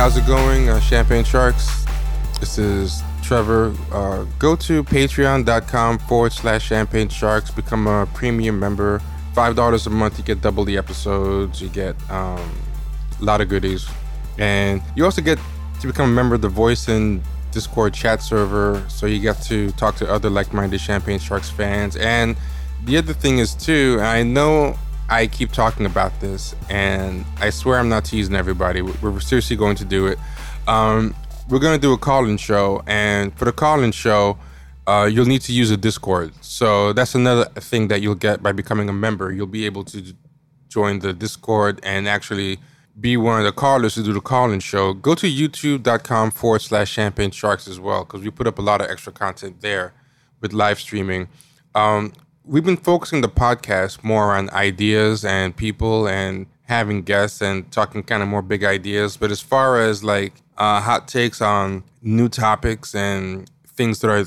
How's it going, uh, Champagne Sharks? This is Trevor. Uh, go to patreon.com forward slash champagne sharks, become a premium member. $5 a month, you get double the episodes, you get um, a lot of goodies. And you also get to become a member of the Voice and Discord chat server, so you get to talk to other like minded Champagne Sharks fans. And the other thing is, too, I know I keep talking about this, and I swear I'm not teasing everybody. We're seriously going to do it. Um, we're going to do a call-in show, and for the call-in show, uh, you'll need to use a Discord. So that's another thing that you'll get by becoming a member. You'll be able to join the Discord and actually be one of the callers to do the call-in show. Go to youtube.com forward slash champagne sharks as well, because we put up a lot of extra content there with live streaming. Um, we've been focusing the podcast more on ideas and people and having guests and talking kind of more big ideas. But as far as like uh, hot takes on new topics and things that are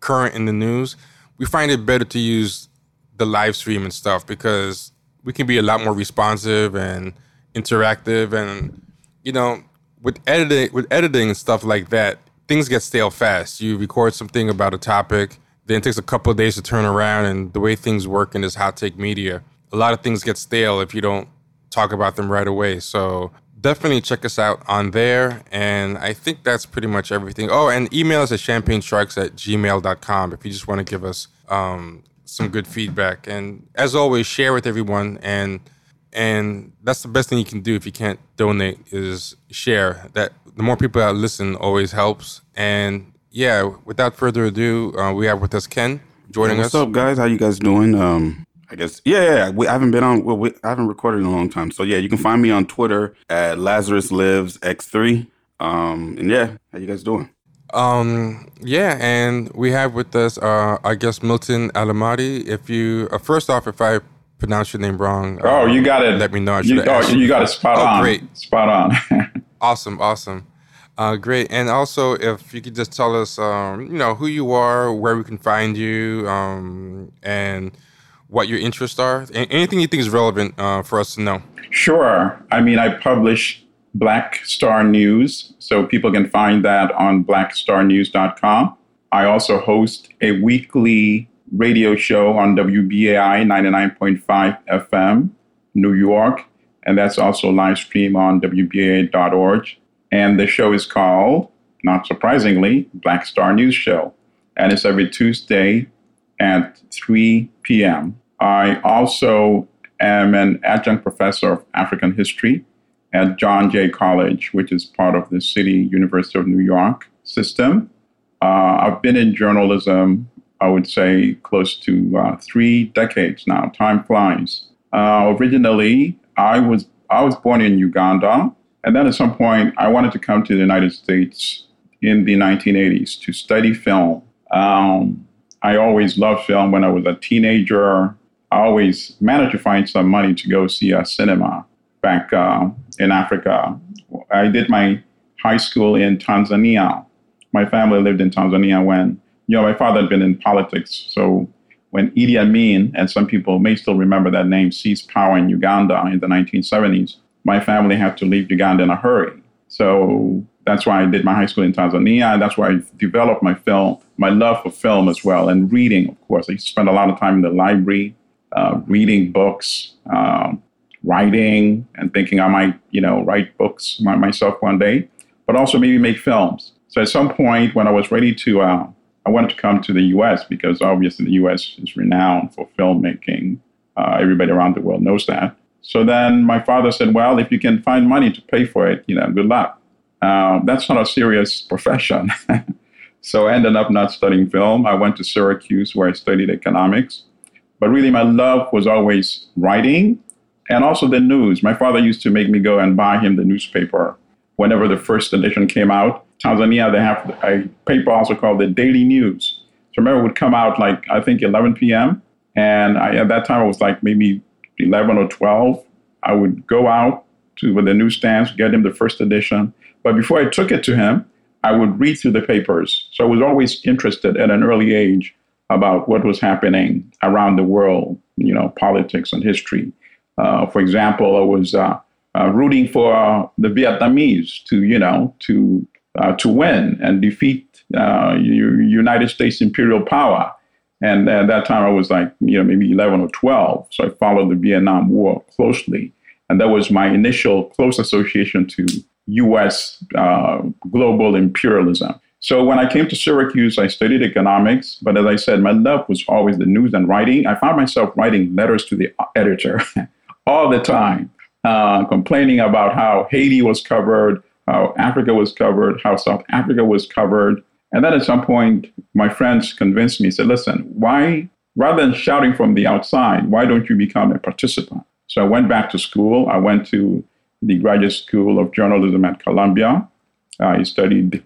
current in the news, we find it better to use the live stream and stuff because we can be a lot more responsive and interactive and you know with editing with editing and stuff like that things get stale fast you record something about a topic then it takes a couple of days to turn around and the way things work in this hot take media a lot of things get stale if you don't talk about them right away so definitely check us out on there. And I think that's pretty much everything. Oh, and email us at champagnesharks at gmail.com if you just want to give us um, some good feedback. And as always, share with everyone. And and that's the best thing you can do if you can't donate is share. That the more people that listen always helps. And yeah, without further ado, uh, we have with us Ken joining What's us. What's up, guys? How you guys doing? Um, I guess yeah, yeah. yeah. We, I haven't been on. Well, we, I haven't recorded in a long time. So yeah, you can find me on Twitter at Lazarus Lives X3. Um, and yeah, how you guys doing? Um, yeah, and we have with us, uh, I guess Milton Allimadi. If you uh, first off, if I pronounce your name wrong, oh, uh, you got it. Let me know. I you, oh, you got it spot oh, on. Great, spot on. awesome, awesome. Uh, great. And also, if you could just tell us, um, you know, who you are, where we can find you, um, and what your interests are? Anything you think is relevant uh, for us to know? Sure. I mean, I publish Black Star News, so people can find that on blackstarnews.com. I also host a weekly radio show on WBAI 99.5 FM, New York, and that's also live stream on WBAI.org. And the show is called, not surprisingly, Black Star News Show. And it's every Tuesday at 3 p.m. I also am an adjunct professor of African history at John Jay College, which is part of the City University of New York system. Uh, I've been in journalism, I would say, close to uh, three decades now. Time flies. Uh, originally, I was I was born in Uganda, and then at some point, I wanted to come to the United States in the 1980s to study film. Um, I always loved film when I was a teenager. I always managed to find some money to go see a cinema back uh, in Africa. I did my high school in Tanzania. My family lived in Tanzania when, you know, my father had been in politics. So when Idi Amin, and some people may still remember that name, seized power in Uganda in the 1970s, my family had to leave Uganda in a hurry. So that's why I did my high school in Tanzania, and that's why I developed my film, my love for film as well, and reading, of course. I spent a lot of time in the library, uh, reading books, um, writing, and thinking I might, you know, write books myself one day, but also maybe make films. So at some point, when I was ready to, uh, I wanted to come to the U.S. because obviously the U.S. is renowned for filmmaking. Uh, everybody around the world knows that. So then my father said, "Well, if you can find money to pay for it, you know, good luck." Uh, that's not a serious profession. so I ended up not studying film. I went to Syracuse where I studied economics. But really, my love was always writing and also the news. My father used to make me go and buy him the newspaper whenever the first edition came out. Tanzania, they have a paper also called the Daily News. So remember, it would come out like, I think, 11 p.m. And I, at that time, I was like maybe 11 or 12. I would go out to the newsstands, get him the first edition, but before I took it to him, I would read through the papers. So I was always interested at an early age about what was happening around the world, you know, politics and history. Uh, for example, I was uh, uh, rooting for the Vietnamese to, you know, to uh, to win and defeat uh, United States imperial power. And at that time, I was like, you know, maybe 11 or 12. So I followed the Vietnam War closely. And that was my initial close association to US uh, global imperialism. So when I came to Syracuse, I studied economics. But as I said, my love was always the news and writing. I found myself writing letters to the editor all the time, uh, complaining about how Haiti was covered, how Africa was covered, how South Africa was covered. And then at some point, my friends convinced me, said, listen, why, rather than shouting from the outside, why don't you become a participant? So I went back to school. I went to the Graduate School of Journalism at Columbia. I studied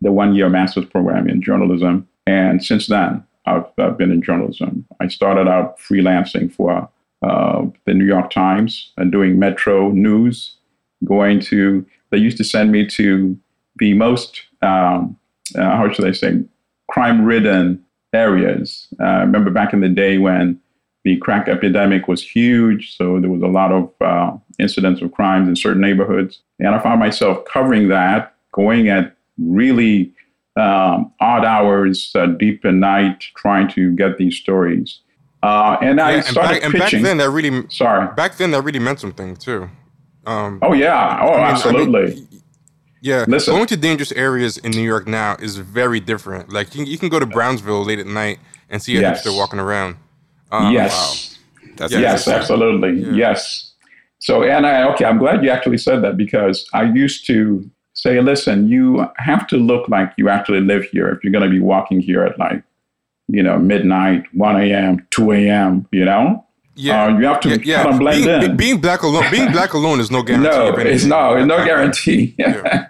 the one year master's program in journalism. And since then, I've, I've been in journalism. I started out freelancing for uh, the New York Times and doing Metro News, going to, they used to send me to the most, um, uh, how should I say, crime ridden areas. Uh, I remember back in the day when the crack epidemic was huge, so there was a lot of uh, incidents of crimes in certain neighborhoods. And I found myself covering that, going at really um, odd hours, uh, deep at night, trying to get these stories. Uh, and I started and back, pitching. And back then, that really sorry. Back then, that really meant something too. Um, oh yeah. Oh, I mean, absolutely. I mean, yeah, Listen. going to dangerous areas in New York now is very different. Like you, you can go to Brownsville late at night and see a yes. hipster walking around. Um, yes. Wow. That's yes, absolutely. Yeah. Yes. So, and I, okay, I'm glad you actually said that because I used to say, listen, you have to look like you actually live here if you're going to be walking here at like, you know, midnight, 1 a.m., 2 a.m., you know? Yeah, uh, you have to yeah, yeah. kind of blend being, in. Being black alone, being black alone is no guarantee. no, it's no, it's no guarantee. Yeah.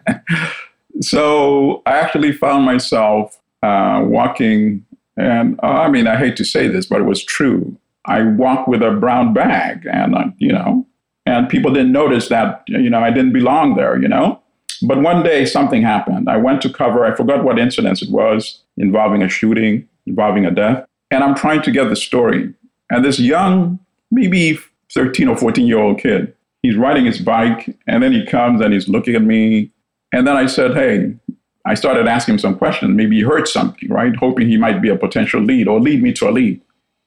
so I actually found myself uh, walking, and uh, I mean, I hate to say this, but it was true. I walked with a brown bag, and uh, you know, and people didn't notice that you know I didn't belong there. You know, but one day something happened. I went to cover, I forgot what incident it was involving a shooting, involving a death. And I'm trying to get the story. And this young, maybe 13 or 14 year old kid, he's riding his bike and then he comes and he's looking at me. And then I said, Hey, I started asking him some questions. Maybe he heard something, right? Hoping he might be a potential lead or lead me to a lead.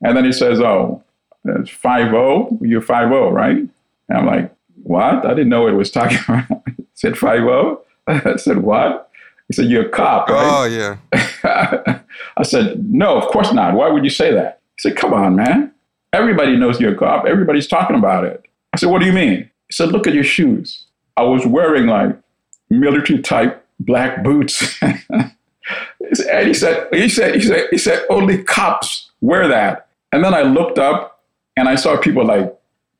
And then he says, Oh, it's 5 0. You're 5 0, right? And I'm like, What? I didn't know it was talking about said, 5 0? I said, What? He said, You're a cop, right? Oh, yeah. I said, No, of course not. Why would you say that? He said, Come on, man. Everybody knows you're a cop. Everybody's talking about it. I said, What do you mean? He said, Look at your shoes. I was wearing like military type black boots. and he said, he said, he said, he said, only cops wear that. And then I looked up and I saw people like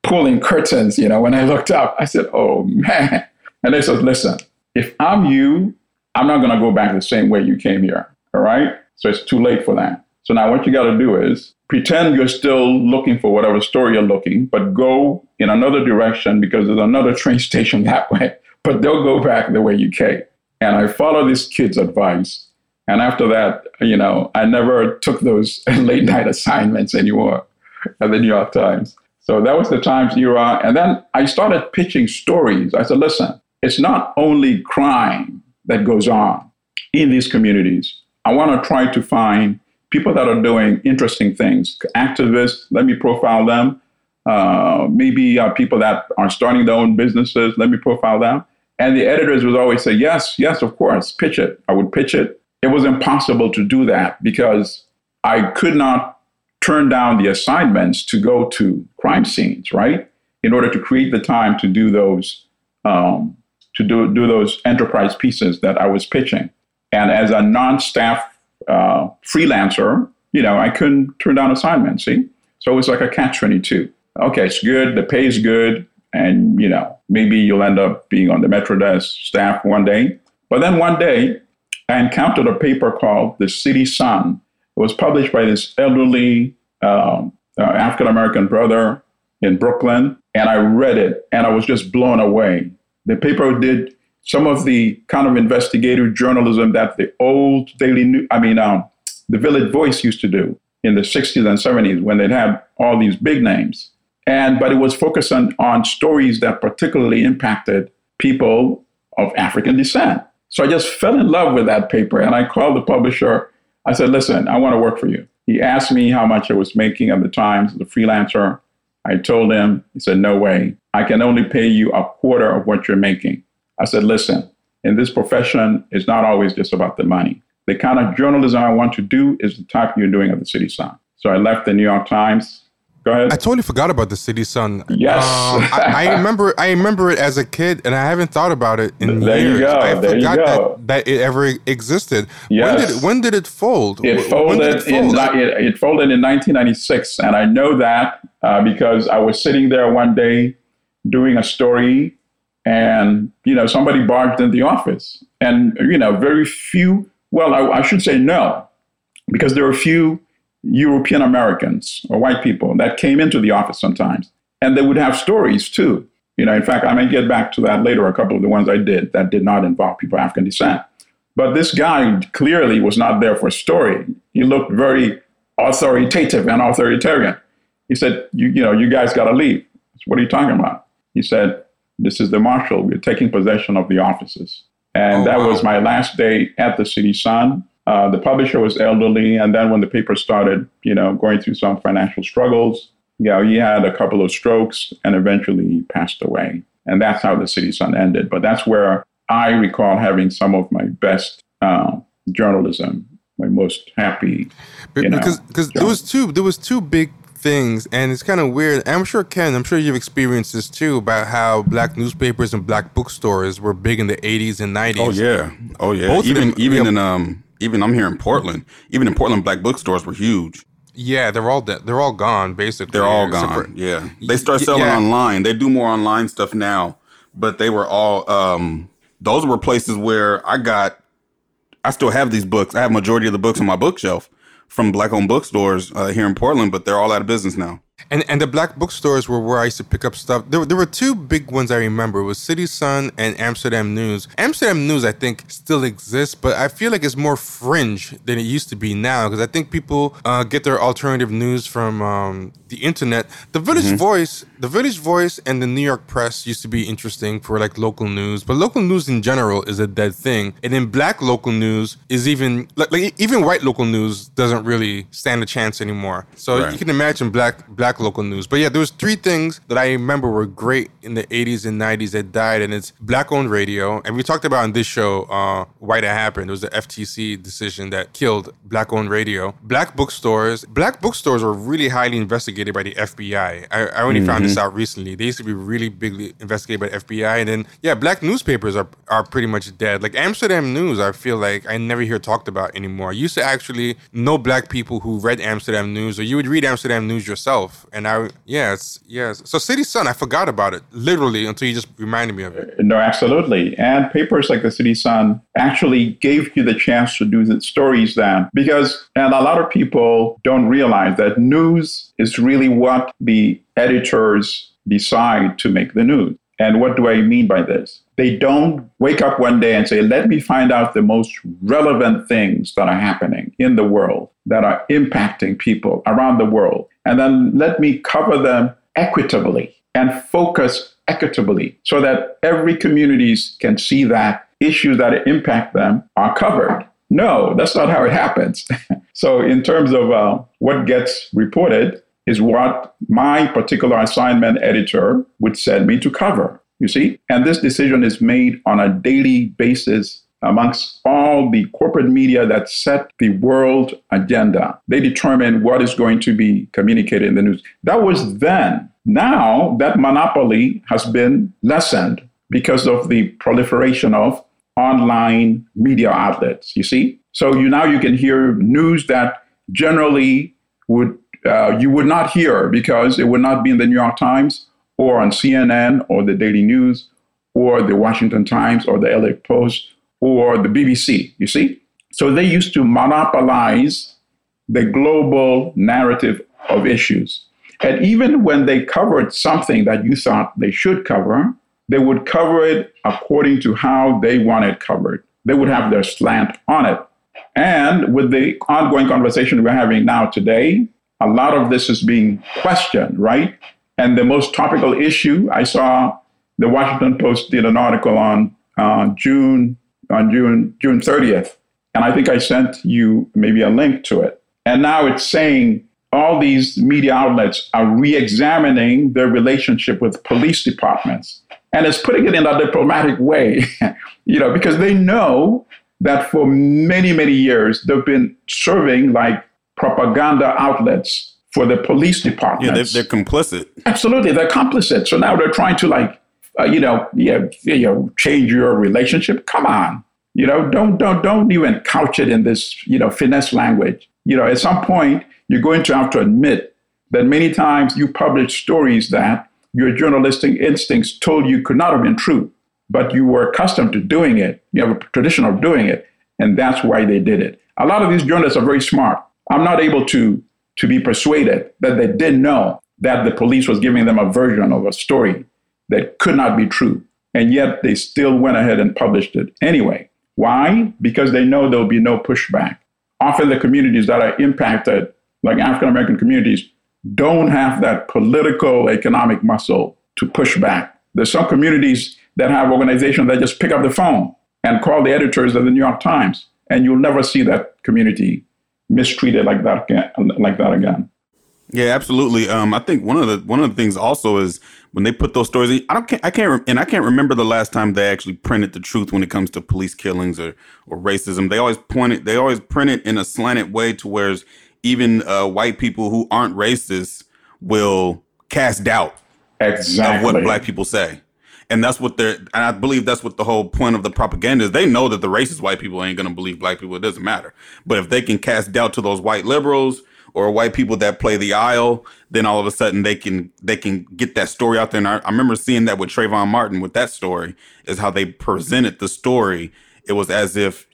pulling curtains, you know, when I looked up, I said, oh man. And they said, listen, if I'm you, I'm not going to go back the same way you came here. All right. So it's too late for that. So now what you got to do is pretend you're still looking for whatever story you're looking, but go in another direction because there's another train station that way. But they'll go back the way you came. And I followed this kid's advice. And after that, you know, I never took those late night assignments anymore at the New York Times. So that was the Times era. And then I started pitching stories. I said, listen, it's not only crime that goes on in these communities. I want to try to find people that are doing interesting things, activists, let me profile them. Uh, maybe uh, people that are starting their own businesses, let me profile them. And the editors would always say, yes, yes, of course, pitch it. I would pitch it. It was impossible to do that because I could not turn down the assignments to go to crime scenes, right? In order to create the time to do those um, to do, do those enterprise pieces that I was pitching. And as a non-staff uh, freelancer, you know, I couldn't turn down assignments, see? So it was like a catch-22. Okay, it's good, the pay is good, and, you know, maybe you'll end up being on the Metro Desk staff one day. But then one day, I encountered a paper called The City Sun. It was published by this elderly um, uh, African American brother in Brooklyn, and I read it, and I was just blown away the paper did some of the kind of investigative journalism that the old Daily News, I mean, um, the Village Voice used to do in the 60s and 70s when they'd had all these big names. And but it was focused on, on stories that particularly impacted people of African descent. So I just fell in love with that paper and I called the publisher. I said, listen, I want to work for you. He asked me how much I was making at the time as a freelancer. I told him, he said, no way. I can only pay you a quarter of what you're making. I said, listen, in this profession, it's not always just about the money. The kind of journalism I want to do is the type you're doing at the City Sun. So I left the New York Times. Go ahead. I totally forgot about the City Sun. Yes. Um, I, I remember I remember it as a kid and I haven't thought about it in There you years. go, I there you forgot go. That, that it ever existed. When did it, when did it fold? It folded, it in it, it folded in 1996, and I know that uh, because I was sitting there one day doing a story, and you know somebody barged in the office, and you know very few. Well, I, I should say no, because there were few European Americans or white people that came into the office sometimes, and they would have stories too. You know, in fact, I may get back to that later. A couple of the ones I did that did not involve people of African descent. But this guy clearly was not there for a story. He looked very authoritative and authoritarian. He said, you, you know, you guys got to leave. What are you talking about? He said, this is the marshal. We're taking possession of the offices. And Oh, that wow. was my last day at the City Sun. Uh, the publisher was elderly. And then when the paper started, you know, going through some financial struggles, you know, he had a couple of strokes and eventually he passed away. And that's how the City Sun ended. But that's where I recall having some of my best uh, journalism, my most happy. Because because there was two there was two big things and it's kind of weird i'm sure ken i'm sure you've experienced this too about how black newspapers and black bookstores were big in the 80s and 90s Oh yeah, oh yeah. Both even them- even yeah. in um even I'm here in Portland. Even in Portland, black bookstores were huge. yeah they're all de- they're all gone basically They're all gone. for- yeah, they start selling yeah. online. They do more online stuff now, but they were all. um Those were places where I got. I still have these books. I have majority of the books on my bookshelf from black-owned bookstores uh, here in Portland, but they're all out of business now. And and the black bookstores were where I used to pick up stuff. There, were- there were two big ones I remember. It was City Sun and Amsterdam News. Amsterdam News I think still exists, but I feel like it's more fringe than it used to be now because I think people uh, get their alternative news from um, the internet. The Village Voice, the Village Voice, and the New York Press used to be interesting for like local news, but local news in general is a dead thing. And then black local news is even like, like even white local news doesn't really stand a chance anymore. So Right. you can imagine black black local news. But yeah, there was three things that I remember were great in the 80s and 90s that died, and it's black owned radio. And we talked about in this show uh, why that happened. It was the FTC decision that killed black owned radio. Black bookstores. Black bookstores were really highly investigated by the FBI. I, I only found this out recently. They used to be really bigly investigated by the FBI. And then yeah, black newspapers are are pretty much dead. Like Amsterdam News, I feel like I never hear talked about anymore. I used to actually know black people who read Amsterdam News, or you would read Amsterdam News yourself. And I, yes, yes. So City Sun, I forgot about it literally until you just reminded me of it. No, absolutely. And papers like the City Sun actually gave you the chance to do the stories then, because, and a lot of people don't realize that news is really what the editors decide to make the news. And what do I mean by this? They don't wake up one day and say, let me find out the most relevant things that are happening in the world that are impacting people around the world. And then let me cover them equitably and focus equitably so that every communities can see that issues that impact them are covered. No, that's not how it happens. so in terms of uh, what gets reported is what my particular assignment editor would send me to cover, you see? And this decision is made on a daily basis amongst all the corporate media that set the world agenda. They determine what is going to be communicated in the news. That was then. Now that monopoly has been lessened because of the proliferation of online media outlets, you see? So you now you can hear news that generally would uh, you would not hear because it would not be in the New York Times or on CNN or the Daily News or the Washington Times or the LA Post or the BBC, you see? So they used to monopolize the global narrative of issues. And even when they covered something that you thought they should cover, they would cover it according to how they want it covered. They would have their slant on it. And with the ongoing conversation we're having now today, a lot of this is being questioned, right? And the most topical issue, I saw the Washington Post did an article on uh, June on June June 30th, and I think I sent you maybe a link to it. And now it's saying all these media outlets are re-examining their relationship with police departments, and it's putting it in a diplomatic way, you know, because they know that for many many years they've been serving like propaganda outlets for the police departments. Yeah, they're, they're complicit. Absolutely, they're complicit. So now they're trying to like uh, you know, yeah, you know, change your relationship. Come on, you know, don't don't don't even couch it in this you know finesse language. You know, at some point you're going to have to admit that many times you publish stories that your journalistic instincts told you could not have been true, but you were accustomed to doing it. You have a tradition of doing it, and that's why they did it. A lot of these journalists are very smart. I'm not able to to be persuaded that they didn't know that the police was giving them a version of a story that could not be true. And yet they still went ahead and published it anyway. Why? Because they know there'll be no pushback. Often the communities that are impacted, like African American communities, don't have that political economic muscle to push back. There's some communities that have organizations that just pick up the phone and call the editors of the New York Times, and you'll never see that community mistreated like that again, like that again. Yeah, absolutely. Um, I think one of the one of the things also is when they put those stories. In, I don't, I can't, and I can't remember the last time they actually printed the truth when it comes to police killings or or racism. They always point it. They always print it in a slanted way to where even uh, white people who aren't racist will cast doubt exactly of what black people say. And that's what they're, and I believe that's what the whole point of the propaganda is. They know that the racist white people ain't going to believe black people. It doesn't matter. But if they can cast doubt to those white liberals or white people that play the aisle, then all of a sudden they can they can get that story out there. And I, I remember seeing that with Trayvon Martin with that story is how they presented the story. It was as if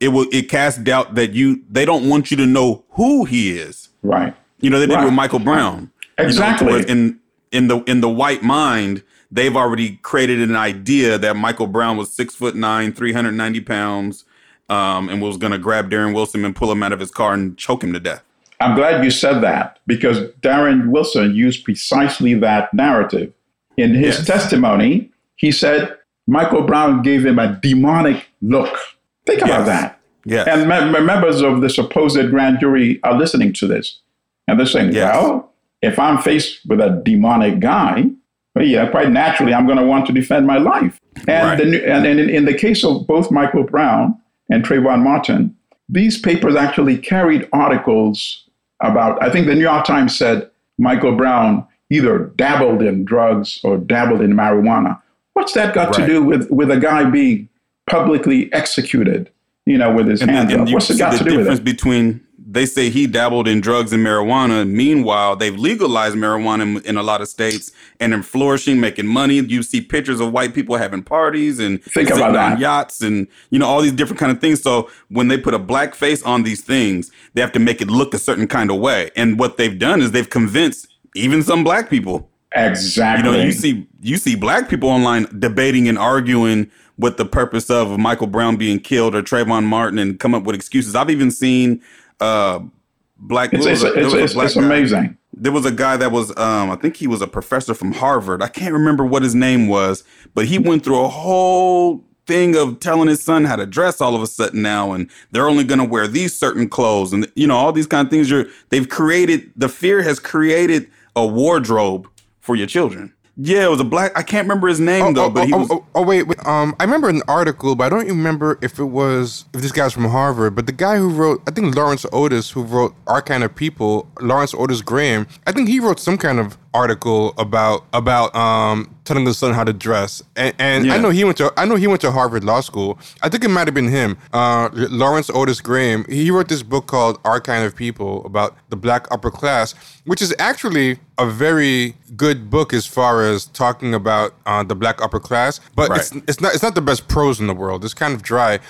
it will it cast doubt that you they don't want you to know who he is. Right. You know they did right. it with Michael Brown. Exactly. You know, in in the in the white mind, they've already created an idea that Michael Brown was six foot nine, three hundred ninety pounds, um, and was going to grab Darren Wilson and pull him out of his car and choke him to death. I'm glad you said that because Darren Wilson used precisely that narrative. In his yes. testimony, he said Michael Brown gave him a demonic look. Think about yes. that. Yes. And me- members of the supposed grand jury are listening to this. And they're saying, yes. well, if I'm faced with a demonic guy, well, yeah, quite naturally, I'm going to want to defend my life. And, right. the, and, and in, in the case of both Michael Brown and Trayvon Martin, these papers actually carried articles about, I think the New York Times said Michael Brown either dabbled in drugs or dabbled in marijuana. What's that got right. to do with, with a guy being publicly executed, you know, with his and hands up? What's it got to do with it? The difference between they say he dabbled in drugs and marijuana. Meanwhile, they've legalized marijuana in, in, a lot of states and in flourishing, making money. You see pictures of white people having parties and think about that. yachts and you know all these different kind of things. So when they put a black face on these things, they have to make it look a certain kind of way. And what they've done is they've convinced even some black people. Exactly. You know, you see you see black people online debating and arguing with the purpose of Michael Brown being killed or Trayvon Martin and come up with excuses. I've even seen uh, black. It's, it's, a, it's, it's, it's amazing. There was a guy that was, um, I think he was a professor from Harvard. I can't remember what his name was, but he went through a whole thing of telling his son how to dress all of a sudden now, and they're only going to wear these certain clothes, and you know all these kind of things. You're they've created the fear has created a wardrobe for your children. Yeah, it was a black. I can't remember his name oh, though, oh, but he oh, was. Oh, oh, wait, wait, um, I remember an article, but I don't remember if it was if this guy's from Harvard. But the guy who wrote, I think Lawrence Otis, who wrote Our Kind of People, Lawrence Otis Graham. I think he wrote some kind of article about about um telling the son how to dress. And, and yeah. I know he went to I know he went to Harvard Law School. I think it might have been him, uh, Lawrence Otis Graham. He wrote this book called Our Kind of People about the black upper class, which is actually a very good book as far as talking about uh, the black upper class. But right. it's it's not it's not the best prose in the world. It's kind of dry.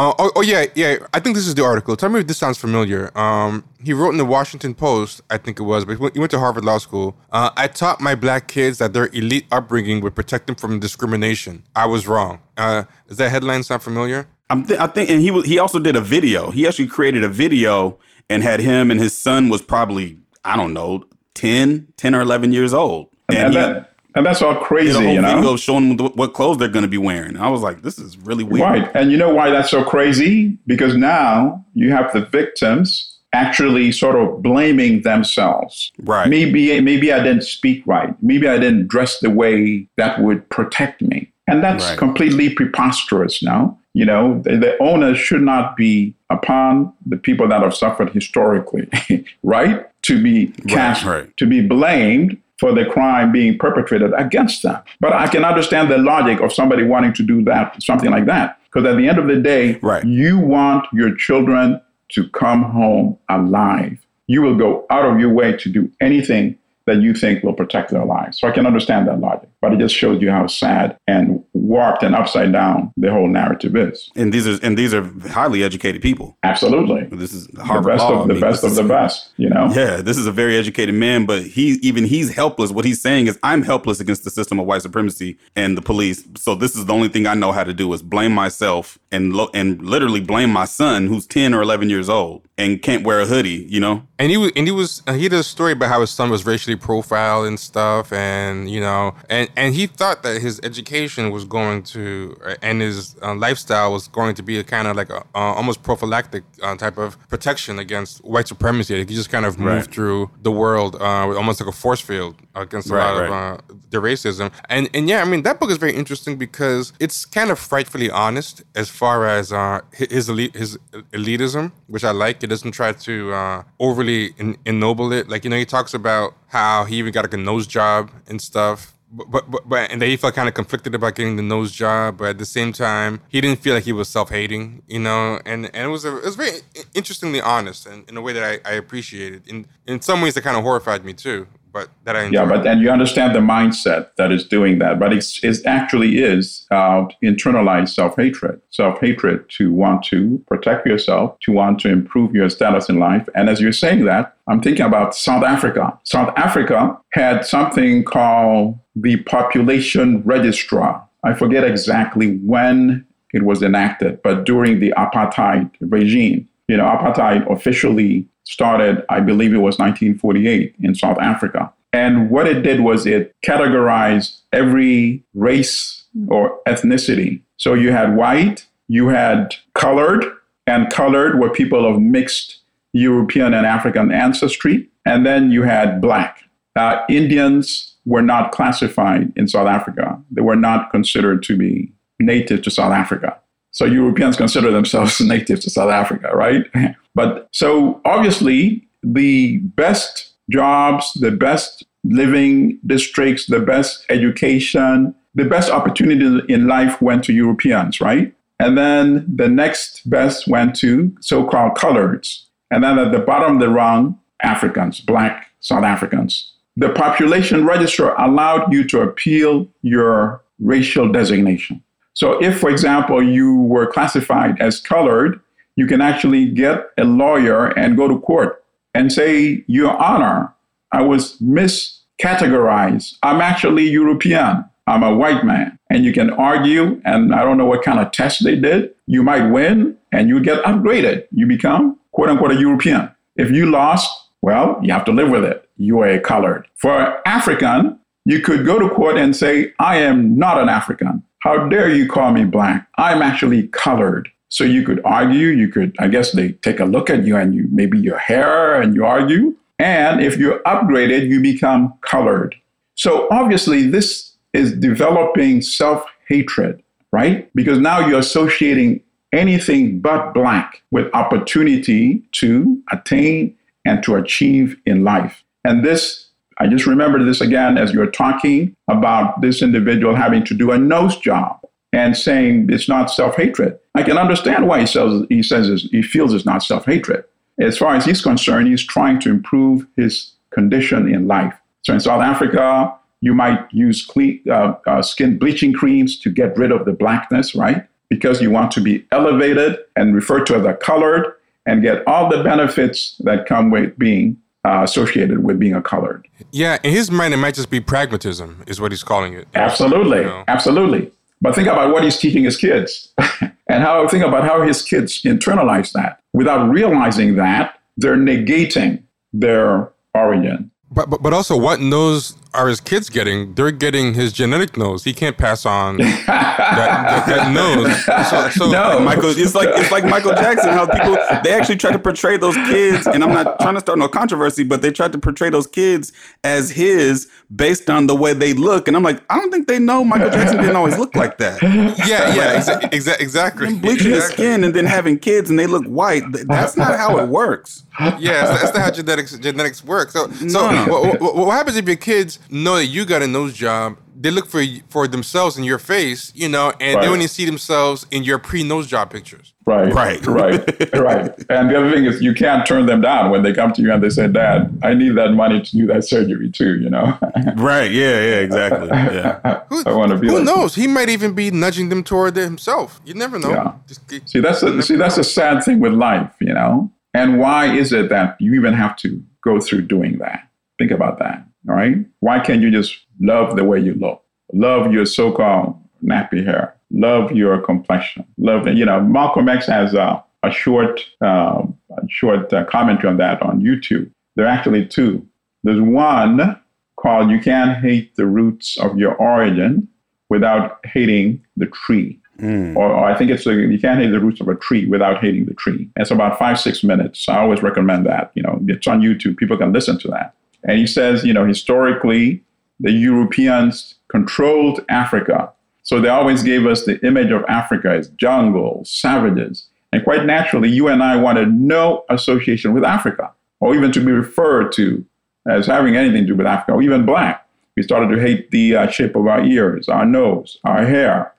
Uh, oh, oh, yeah, yeah. I think this is the article. Tell me if this sounds familiar. Um, he wrote in the Washington Post, I think it was, but he went, he went to Harvard Law School. Uh, I taught my black kids that their elite upbringing would protect them from discrimination. I was wrong. Uh, does that headline sound familiar? I'm th- I think, and he was, he also did a video. He actually created a video and had him and his son was probably I don't know 10, 10 or eleven years old. And, and, he, that, and that's all crazy, did a whole you know. Video showing them what clothes they're going to be wearing. I was like, this is really weird. Right, and you know why that's so crazy? Because now you have the victims actually sort of blaming themselves. Right. Maybe maybe I didn't speak right. Maybe I didn't dress the way that would protect me. And that's right. completely preposterous now. You know, the, the onus should not be upon the people that have suffered historically, right? To be cast, right, right. to be blamed for the crime being perpetrated against them. But I can understand the logic of somebody wanting to do that, something like that. Because at the end of the day, right. you want your children to come home alive. You will go out of your way to do anything that you think will protect their lives. So I can understand that logic, but it just shows you how sad and warped and upside down the whole narrative is. And these are and these are highly educated people. Absolutely. This is Harvard the best law. of the mean, best of the best. You know. Yeah, this is a very educated man, but he even he's helpless. What he's saying is, I'm helpless against the system of white supremacy and the police. So this is the only thing I know how to do is blame myself and lo- and literally blame my son who's 10 or 11 years old and can't wear a hoodie. You know. And he was and he was uh, he did a story about how his son was racially profiled and stuff, and you know, and and he thought that his education was going to uh, and his uh, lifestyle was going to be a kind of like a uh, almost prophylactic uh, type of protection against white supremacy. Like he just kind of moved right. through the world uh, with almost like a force field against a right, lot right. of the racism. And and yeah, I mean that book is very interesting because it's kind of frightfully honest as far as his elite, his elitism, which I like. It doesn't try to overly en- ennoble it. Like you know, he talks about how he even got like a nose job and stuff. But, but, but, and then he felt kind of conflicted about getting the nose job, but at the same time, he didn't feel like he was self-hating, you know. And and it was a, it was very interestingly honest, and in a way that I, I appreciated. In in some ways, it kind of horrified me too but that I enjoy. Yeah, but and you understand the mindset that is doing that, but it's, it actually is uh, internalized self-hatred, self-hatred to want to protect yourself, to want to improve your status in life. And as you're saying that, I'm thinking about South Africa. South Africa had something called the population registrar. I forget exactly when it was enacted, but during the apartheid regime, you know, apartheid officially started, I believe it was 1948 in South Africa. And what it did was it categorized every race or ethnicity. So you had white, you had colored, and colored were people of mixed European and African ancestry. And then you had black. Uh, Indians were not classified in South Africa, they were not considered to be native to South Africa. So Europeans consider themselves native to South Africa, right? But so obviously, the best jobs, the best living districts, the best education, the best opportunities in life went to Europeans, right? And then the next best went to so called coloreds. And then at the bottom of the rung, Africans, black South Africans. The population register allowed you to appeal your racial designation. So if, for example, you were classified as colored, you can actually get a lawyer and go to court and say, Your Honor, I was miscategorized. I'm actually European. I'm a white man. And you can argue, and I don't know what kind of test they did. You might win and you get upgraded. You become, quote unquote, a European. If you lost, well, you have to live with it. You are a colored. For African, you could go to court and say, I am not an African. How dare you call me black? I'm actually colored. So you could argue, you could, I guess they take a look at you and you maybe your hair and you argue. And if you're upgraded, you become colored. So obviously, this is developing self hatred, right? Because now you're associating anything but black with opportunity to attain and to achieve in life. And this, I just remember this again as you're talking about this individual having to do a nose job and saying it's not self hatred. I can understand why he says he says he feels it's not self hatred. As far as he's concerned, he's trying to improve his condition in life. So in South Africa, you might use uh, uh, skin bleaching creams to get rid of the blackness, right? Because you want to be elevated and referred to as a colored and get all the benefits that come with being uh, associated with being a colored. Yeah, in his mind, it might just be pragmatism, is what he's calling it. Absolutely, you know? absolutely. But think about what he's teaching his kids and how think about how his kids internalize that. Without realizing that, they're negating their origin. But, but but also what nose are his kids getting? They're getting his genetic nose. He can't pass on that, that, that nose. So, so No. Like Michael, it's like it's like Michael Jackson. How people they actually tried to portray those kids, and I'm not trying to start no controversy, but they tried to portray those kids as his based on the way they look, and I'm like, I don't think they know Michael Jackson didn't always look like that. yeah, yeah, exa- exa- exactly. Bleaching his skin and then having kids and they look white. That's not how it works. Yeah, that's, that's not how genetics genetics work. So, so No. what, what, what happens if your kids know that you got a nose job? They look for for themselves in your face, you know, and Right. they only see themselves in your pre nose job pictures. Right. Right. Right. Right. And the other thing is you can't turn them down when they come to you and they say, Dad, I need that money to do that surgery too, you know? Right. Yeah. Yeah. Exactly. Yeah. Who, I wanna be who like- knows? He might even be nudging them toward it himself. You never know. Yeah. Just keep- See, that's a, see, that's a sad thing with life, you know? And why is it that you even have to go through doing that? Think about that. All right. Why can't you just love the way you look? Love your so called nappy hair. Love your complexion. Love, you know, Malcolm X has a, a short, um, a short uh, commentary on that on YouTube. There are actually two. There's one called You Can't Hate the Roots of Your Origin Without Hating the Tree Mm. or, or I think it's a, you can't hate the roots of a tree without hating the tree. It's about five six minutes. I always recommend that. You know, it's on YouTube. People can listen to that. And he says, you know, historically, the Europeans controlled Africa, so they always gave us the image of Africa as jungle, savages, and quite naturally, you and I wanted no association with Africa, or even to be referred to as having anything to do with Africa, or even black. We started to hate the uh, shape of our ears, our nose, our hair,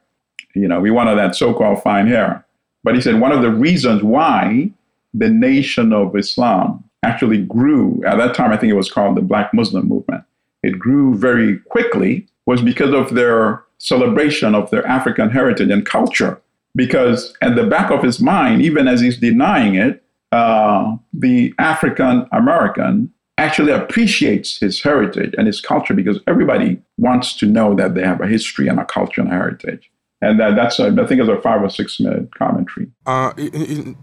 you know, we wanted that so-called fine hair. But he said one of the reasons why the Nation of Islam actually grew at that time, I think it was called the Black Muslim Movement. It grew very quickly was because of their celebration of their African heritage and culture. Because at the back of his mind, even as he's denying it, uh, the African American actually appreciates his heritage and his culture because everybody wants to know that they have a history and a culture and heritage and that, that's a, I think it's a five or six minute commentary. Uh, y-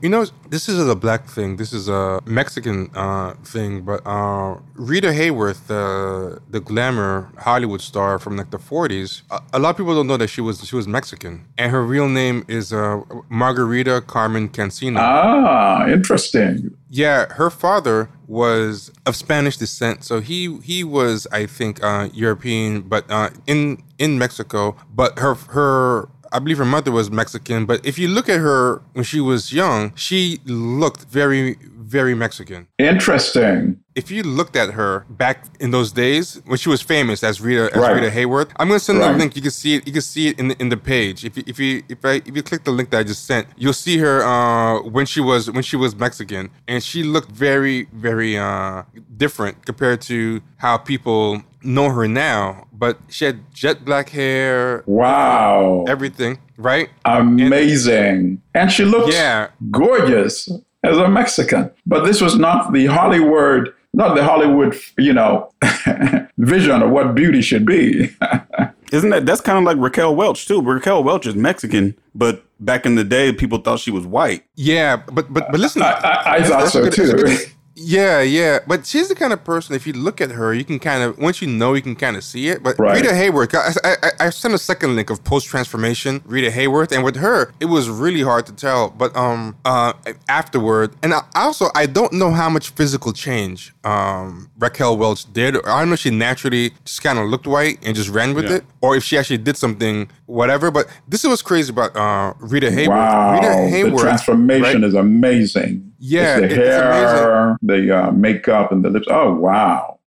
you know, this is a black thing. This is a Mexican uh, thing. But uh, Rita Hayworth, the the glamour Hollywood star from like the '40s, a, a lot of people don't know that she was she was Mexican, and her real name is uh, Margarita Carmen Cancino. Ah, interesting. Yeah, her father was of Spanish descent, so he he was, I think, uh, European, but uh, in in Mexico. But her her I believe her mother was Mexican. But if you look at her when she was young, she looked very very Mexican. Interesting. If you looked at her back in those days when she was famous as Rita as Right. Rita Hayworth, I'm gonna send the link. You can see it. You can see it in the, in the page. If you, if you if I if you click the link that I just sent, you'll see her uh, when she was when she was Mexican, and she looked very very uh, different compared to how people know her now. But she had jet black hair, Wow. everything, right? Amazing. And she looked Yeah. gorgeous as a Mexican. But this was not the Hollywood, not the Hollywood, you know, vision of what beauty should be. Isn't that that's kind of like Raquel Welch too? Raquel Welch is Mexican, but back in the day, people thought she was white. Yeah, but but but listen, I, I, I thought so good- that's too. good. Yeah, yeah, but she's the kind of person. If you look at her, you can kind of once you know, you can kind of see it. But Right. Rita Hayworth, I, I, I sent a second link of post transformation Rita Hayworth, and with her, it was really hard to tell. But um, uh, afterward, and I also I don't know how much physical change um Raquel Welch did. I don't know if she naturally just kind of looked white and just ran with Yeah. it, or if she actually did something, whatever. But this is what's crazy about uh Rita Hayworth. Wow. Rita the Hayworth, transformation right? is amazing. Yeah, It's the hair, the uh, makeup, and the lips. Oh, wow.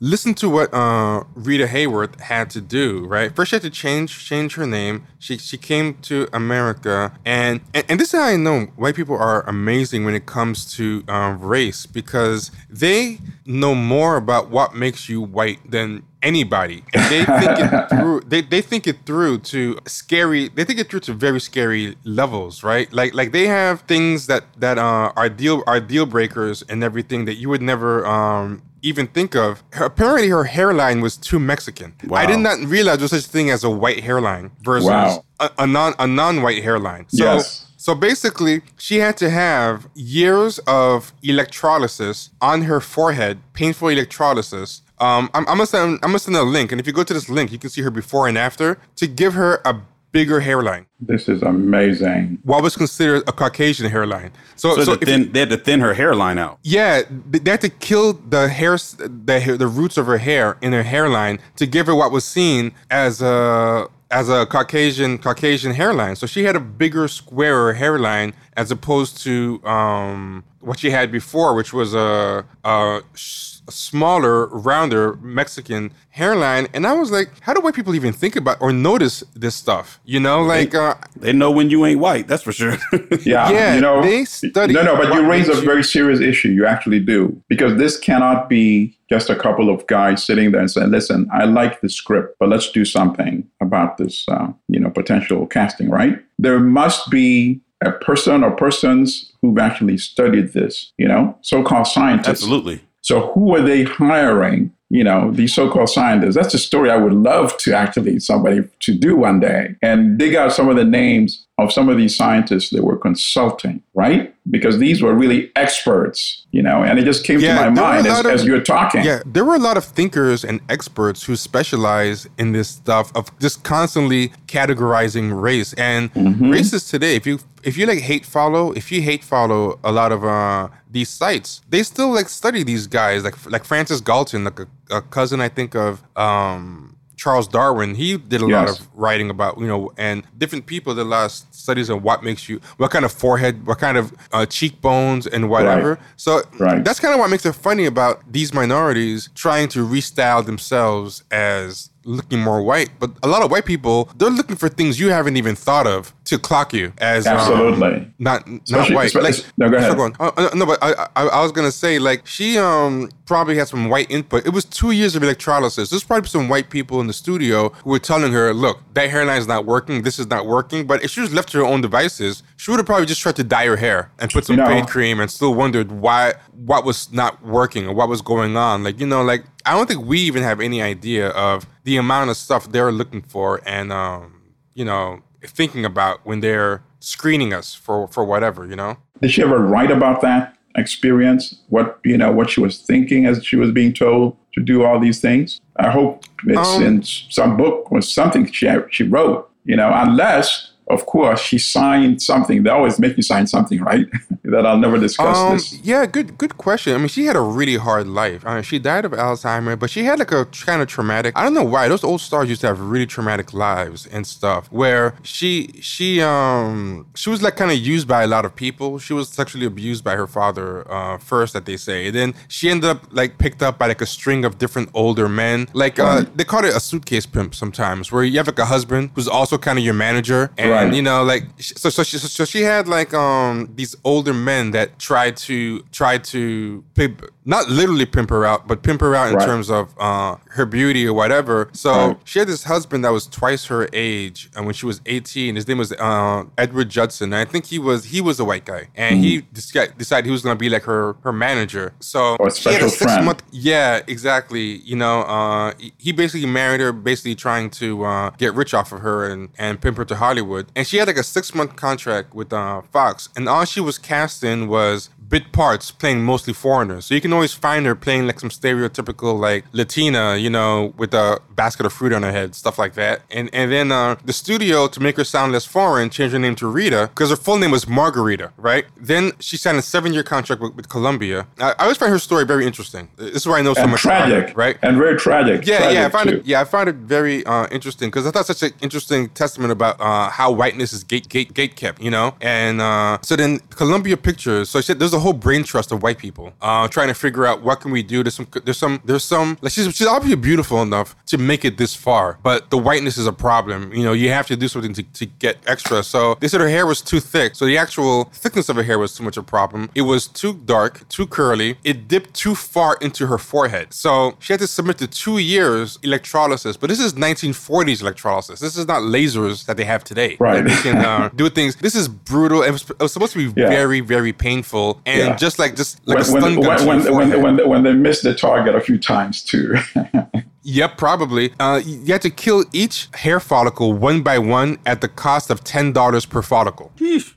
listen to what uh, Rita Hayworth had to do, right? First, she had to change change her name. She she came to America, and and, and this is how I know white people are amazing when it comes to um, race because they know more about what makes you white than anybody, they think it through. They, they think it through to scary. They think it through to very scary levels, right? Like like they have things that that uh, are deal are deal breakers and everything that you would never um, even think of. Her- apparently, her hairline was too Mexican. Wow. I did not realize there was such a thing as a white hairline versus Wow. a, a non a non white hairline. So, Yes. So basically, she had to have years of electrolysis on her forehead, painful electrolysis, Um, I'm, I'm gonna send I'm gonna send a link, and if you go to this link, you can see her before and after to give her a bigger hairline. This is amazing. What was considered a Caucasian hairline. So, So, so the if you- thin, they had to thin her hairline out. yeah, they had to kill the hair, the hair- the roots of her hair in her hairline to give her what was seen as a as a Caucasian Caucasian hairline. So she had a bigger, squarer hairline as opposed to um, what she had before, which was a, a sh- a smaller, rounder Mexican hairline. And I was like, how do white people even think about or notice this stuff? You know, like uh, They know when you ain't white. That's for sure. Yeah, Yeah, you know, they study No, no, but you raise a you- very serious issue. You actually do because this cannot be just a couple of guys sitting there and saying, "Listen, I like the script, but let's do something about this." Uh, you know, potential casting. Right? There must be a person or persons who've actually studied this. You know, so-called scientists. Absolutely. So who are they hiring? You know, these so-called scientists. That's a story I would love to actually somebody to do one day and dig out some of the names of some of these scientists that were consulting, right? Because these were really experts, you know, and it just came Yeah, to my there were a mind as, of- as you're talking. Yeah, there were a lot of thinkers and experts who specialize in this stuff of just constantly categorizing race and races today. If you if you like hate follow, if you hate follow a lot of uh these sites, they still like study these guys like like Francis Galton, like a, a cousin I think of um Charles Darwin, he did a lot of writing about, you know, and different people did a lot of studies on what makes you, what kind of forehead, what kind of uh, cheekbones, and whatever. Right. So Right. that's kind of what makes it funny about these minorities trying to restyle themselves as looking more white. But a lot of white people, they're looking for things you haven't even thought of to clock you as um, Absolutely. not not Especially- white. Like, no, go ahead. on. Uh, uh, no, but I, I I was gonna say like she um probably had some white input. It was two years of electrolysis. There's probably some white people in the studio who were telling her, "Look, that hairline is not working. This is not working." But if she was left to her own devices, she would have probably just tried to dye her hair and put some You know- fade cream and still wondered why what was not working or what was going on. Like you know, like I don't think we even have any idea of the amount of stuff they're looking for and um you know thinking about when they're screening us for for whatever you know Did she ever write about that experience? What you know, what she was thinking as she was being told to do all these things? I hope it's Um, in some book or something she she wrote. You know, unless of course she signed something. They always make you sign something, right? that I'll never discuss Um, this. yeah, good good question. I mean, she had a really hard life. I mean, she died of Alzheimer, but she had like a kind of traumatic. I don't know why those old stars used to have really traumatic lives and stuff. Where she she um she was like kind of used by a lot of people. She was sexually abused by her father uh, first, that they say. And then she ended up like picked up by like a string of different older men. Like uh, they call it a suitcase pimp sometimes, where you have like a husband who's also kind of your manager, and Right. You know like so so she so she had like um these older men that tried to try to pimp not literally pimp her out but pimp her out in Right. terms of uh her beauty or whatever so Right. she had this husband that was twice her age and when she was 18 his name was uh edward judson and i think he was he was a white guy and he Mm-hmm. dis- decided he was going to be like her her manager so Or she had special a six friend. month yeah exactly you know uh he- he basically married her basically trying to uh get rich off of her and and pimp her to hollywood and she had like a six month contract with uh fox and all she was cast in was bit parts playing mostly foreigners so you can always find her playing like some stereotypical like latina you know with a basket of fruit on her head stuff like that and and then uh the studio to make her sound less foreign changed her name to rita because her full name was margarita right then she signed a seven year contract with, with columbia I, I always find her story very interesting this is why i know so and much about her, tragic, right And very tragic. yeah, tragic yeah, I find too. it. Yeah, I find it very uh, interesting because I thought such an interesting testament about uh, how whiteness is gate gate gate kept, you know. And uh, so then Columbia Pictures. So she said there's a whole brain trust of white people uh, trying to figure out what can we do. There's some. There's some. There's some. Like she's she's obviously beautiful enough to make it this far, but the whiteness is a problem. You know, you have to do something to, to get extra. So they said her hair was too thick. So the actual thickness of her hair was too much a problem. It was too dark, too curly. It dipped too far into her forehead. So she had to submit to two years electrolysis. But this is 1940s electrolysis. This is not lasers that they have today. Right. That they can uh, do things. This is brutal. It was, it was supposed to be Yeah. very, very painful. And Yeah. just like just like when, a stun when, gun when, when, when, when, when they missed the target a few times too. Yep, probably. Uh, you had to kill each hair follicle one by one at the cost of ten dollars per follicle.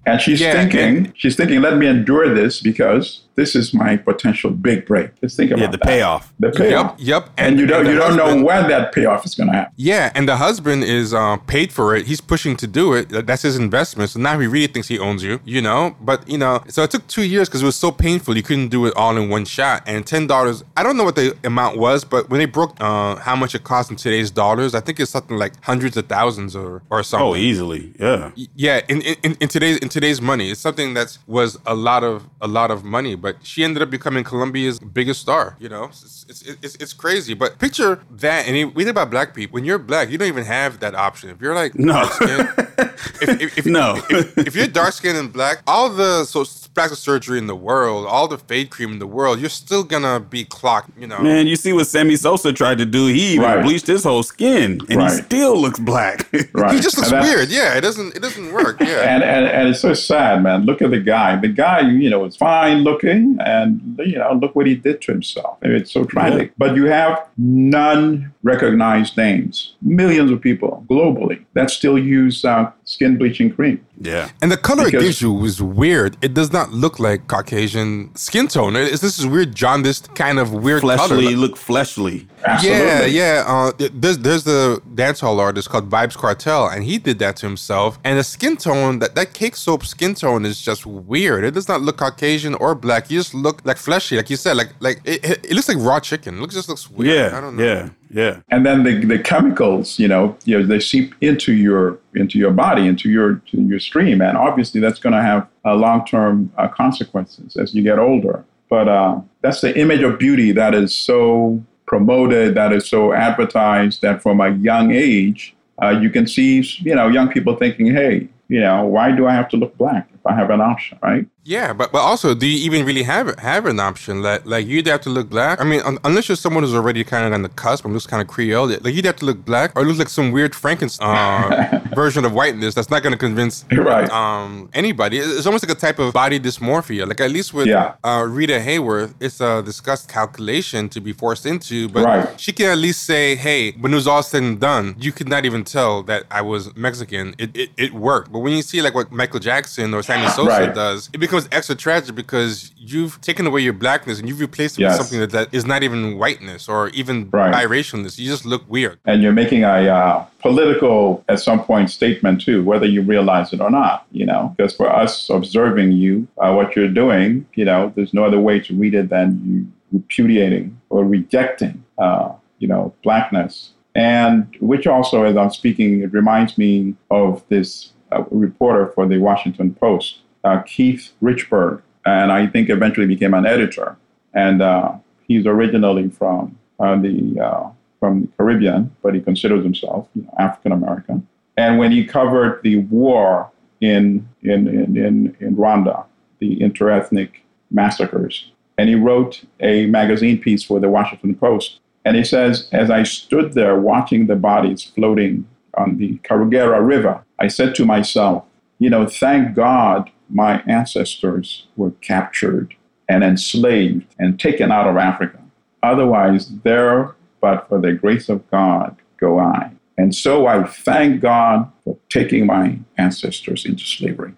And she's Yeah, thinking, she's thinking, let me endure this because this is my potential big break. Let's think about it. Yeah, the that. payoff. The payoff. Yep, yep. And, you don't the you don't know when that payoff is going to happen. Yeah, and the husband is uh, paid for it. He's pushing to do it. That's his investment. So now he really thinks he owns you, you know? But, you know, so it took two years because it was so painful. You couldn't do it all in one shot. And $10, I don't know what the amount was, but when they broke uh, how much it costs in today's dollars, I think it's something like hundreds of thousands or, or oh, something. Oh, easily. Yeah. Yeah, in, in, in today's in today's money, it's something that was a lot of a lot of money. But she ended up becoming Columbia's biggest star. You know, it's it's, it's, it's crazy. But picture that, and we think about black people. When you're black, you don't even have that option. If you're like No. dark skin, if, if, if, No. if, if you're dark skinned and black, all the so plastic surgery in the world, all the fade cream in the world, you're still gonna be clocked. You know, Man, you see what Sammy Sosa tried to do? He even Right. bleached his whole skin, and Right. he still looks black. Right. he just looks that- weird. Yeah, it doesn't it doesn't work. Yeah. And, and and it's so sad, man. Look at the guy. The guy, you know, is fine looking, and you know, look what he did to himself. It's so tragic. But you have non-recognized names, millions of people globally that still use uh, skin bleaching cream. Yeah. And the color Because- it gives you is weird. It does not look like Caucasian skin tone. It's this is weird jaundiced kind of weird color. Fleshly, Like- look fleshly. Absolutely. yeah, yeah. Uh, th- there's there's the dancehall artist called Vybz Kartel, and he did that to himself. And the skin tone that that cake soap skin tone is just weird. It does not look Caucasian or black. You just look like fleshy, like you said. Like like it, it, it looks like raw chicken. It looks just looks weird. Yeah. I don't know. Yeah. Yeah. and then the, the chemicals, you know, you know, they seep into your into your body, into your to your stream, and obviously that's going to have uh, long term uh, consequences as you get older. But uh, that's the image of beauty that is so promoted, that is so advertised, that from a young age, uh, you can see, you know, young people thinking, hey, you know, why do I have to look black if I have an option, right? Yeah, but but also, do you even really have have an option? Like like you'd have to look black. I mean, un- unless you're someone who's already kind of on the cusp and looks kind of Creole, like you'd have to look black or look like some weird Frankenstein uh, version of whiteness that's not going to convince Right. um anybody. It's almost like a type of body dysmorphia. Like at least with Yeah. uh, Rita Hayworth, it's a discussed calculation to be forced into, but Right. she can at least say, "Hey, when it was all said and done, you could not even tell that I was Mexican. It it, it worked." But when you see like what Michael Jackson or Sammy Sosa Right. does, it becomes extra tragic because you've taken away your blackness and you've replaced it Yes. with something that, that is not even whiteness or even Right. biracialness. You just look weird. and you're making a uh, political at some point statement too whether you realize it or not you know because for us observing you uh, what you're doing you know there's no other way to read it than you repudiating or rejecting uh, you know blackness and which also as i'm speaking it reminds me of this uh, reporter for the washington post uh, keith richburg and i think eventually became an editor and uh, he's originally from uh, the uh, from the Caribbean, but he considers himself you know, African American. And when he covered the war in in, in, in in Rwanda, the interethnic massacres, and he wrote a magazine piece for the Washington Post. And he says, as I stood there watching the bodies floating on the Karugera River, I said to myself, you know, thank God my ancestors were captured and enslaved and taken out of Africa. Otherwise, there, but for the grace of God, go I. And so I thank God for taking my ancestors into slavery.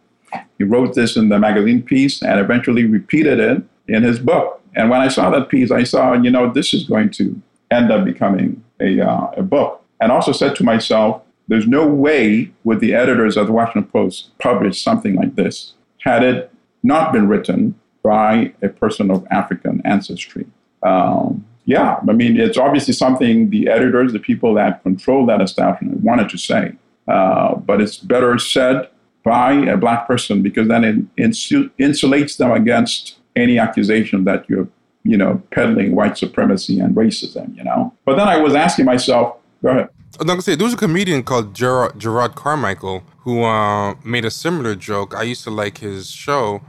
He wrote this in the magazine piece and eventually repeated it in his book. And when I saw that piece, I saw, you know, this is going to end up becoming a, uh, a book. And also said to myself, there's no way would the editors of the Washington Post publish something like this had it not been written by a person of African ancestry. Um, yeah, I mean, it's obviously something the editors, the people that control that establishment, wanted to say. Uh, but it's better said by a black person because then it insu- insulates them against any accusation that you're, you know, peddling white supremacy and racism, you know. But then I was asking myself, go ahead. I'm gonna say there was a comedian called Jerrod, Jerrod Carmichael who uh, made a similar joke. I used to like his show.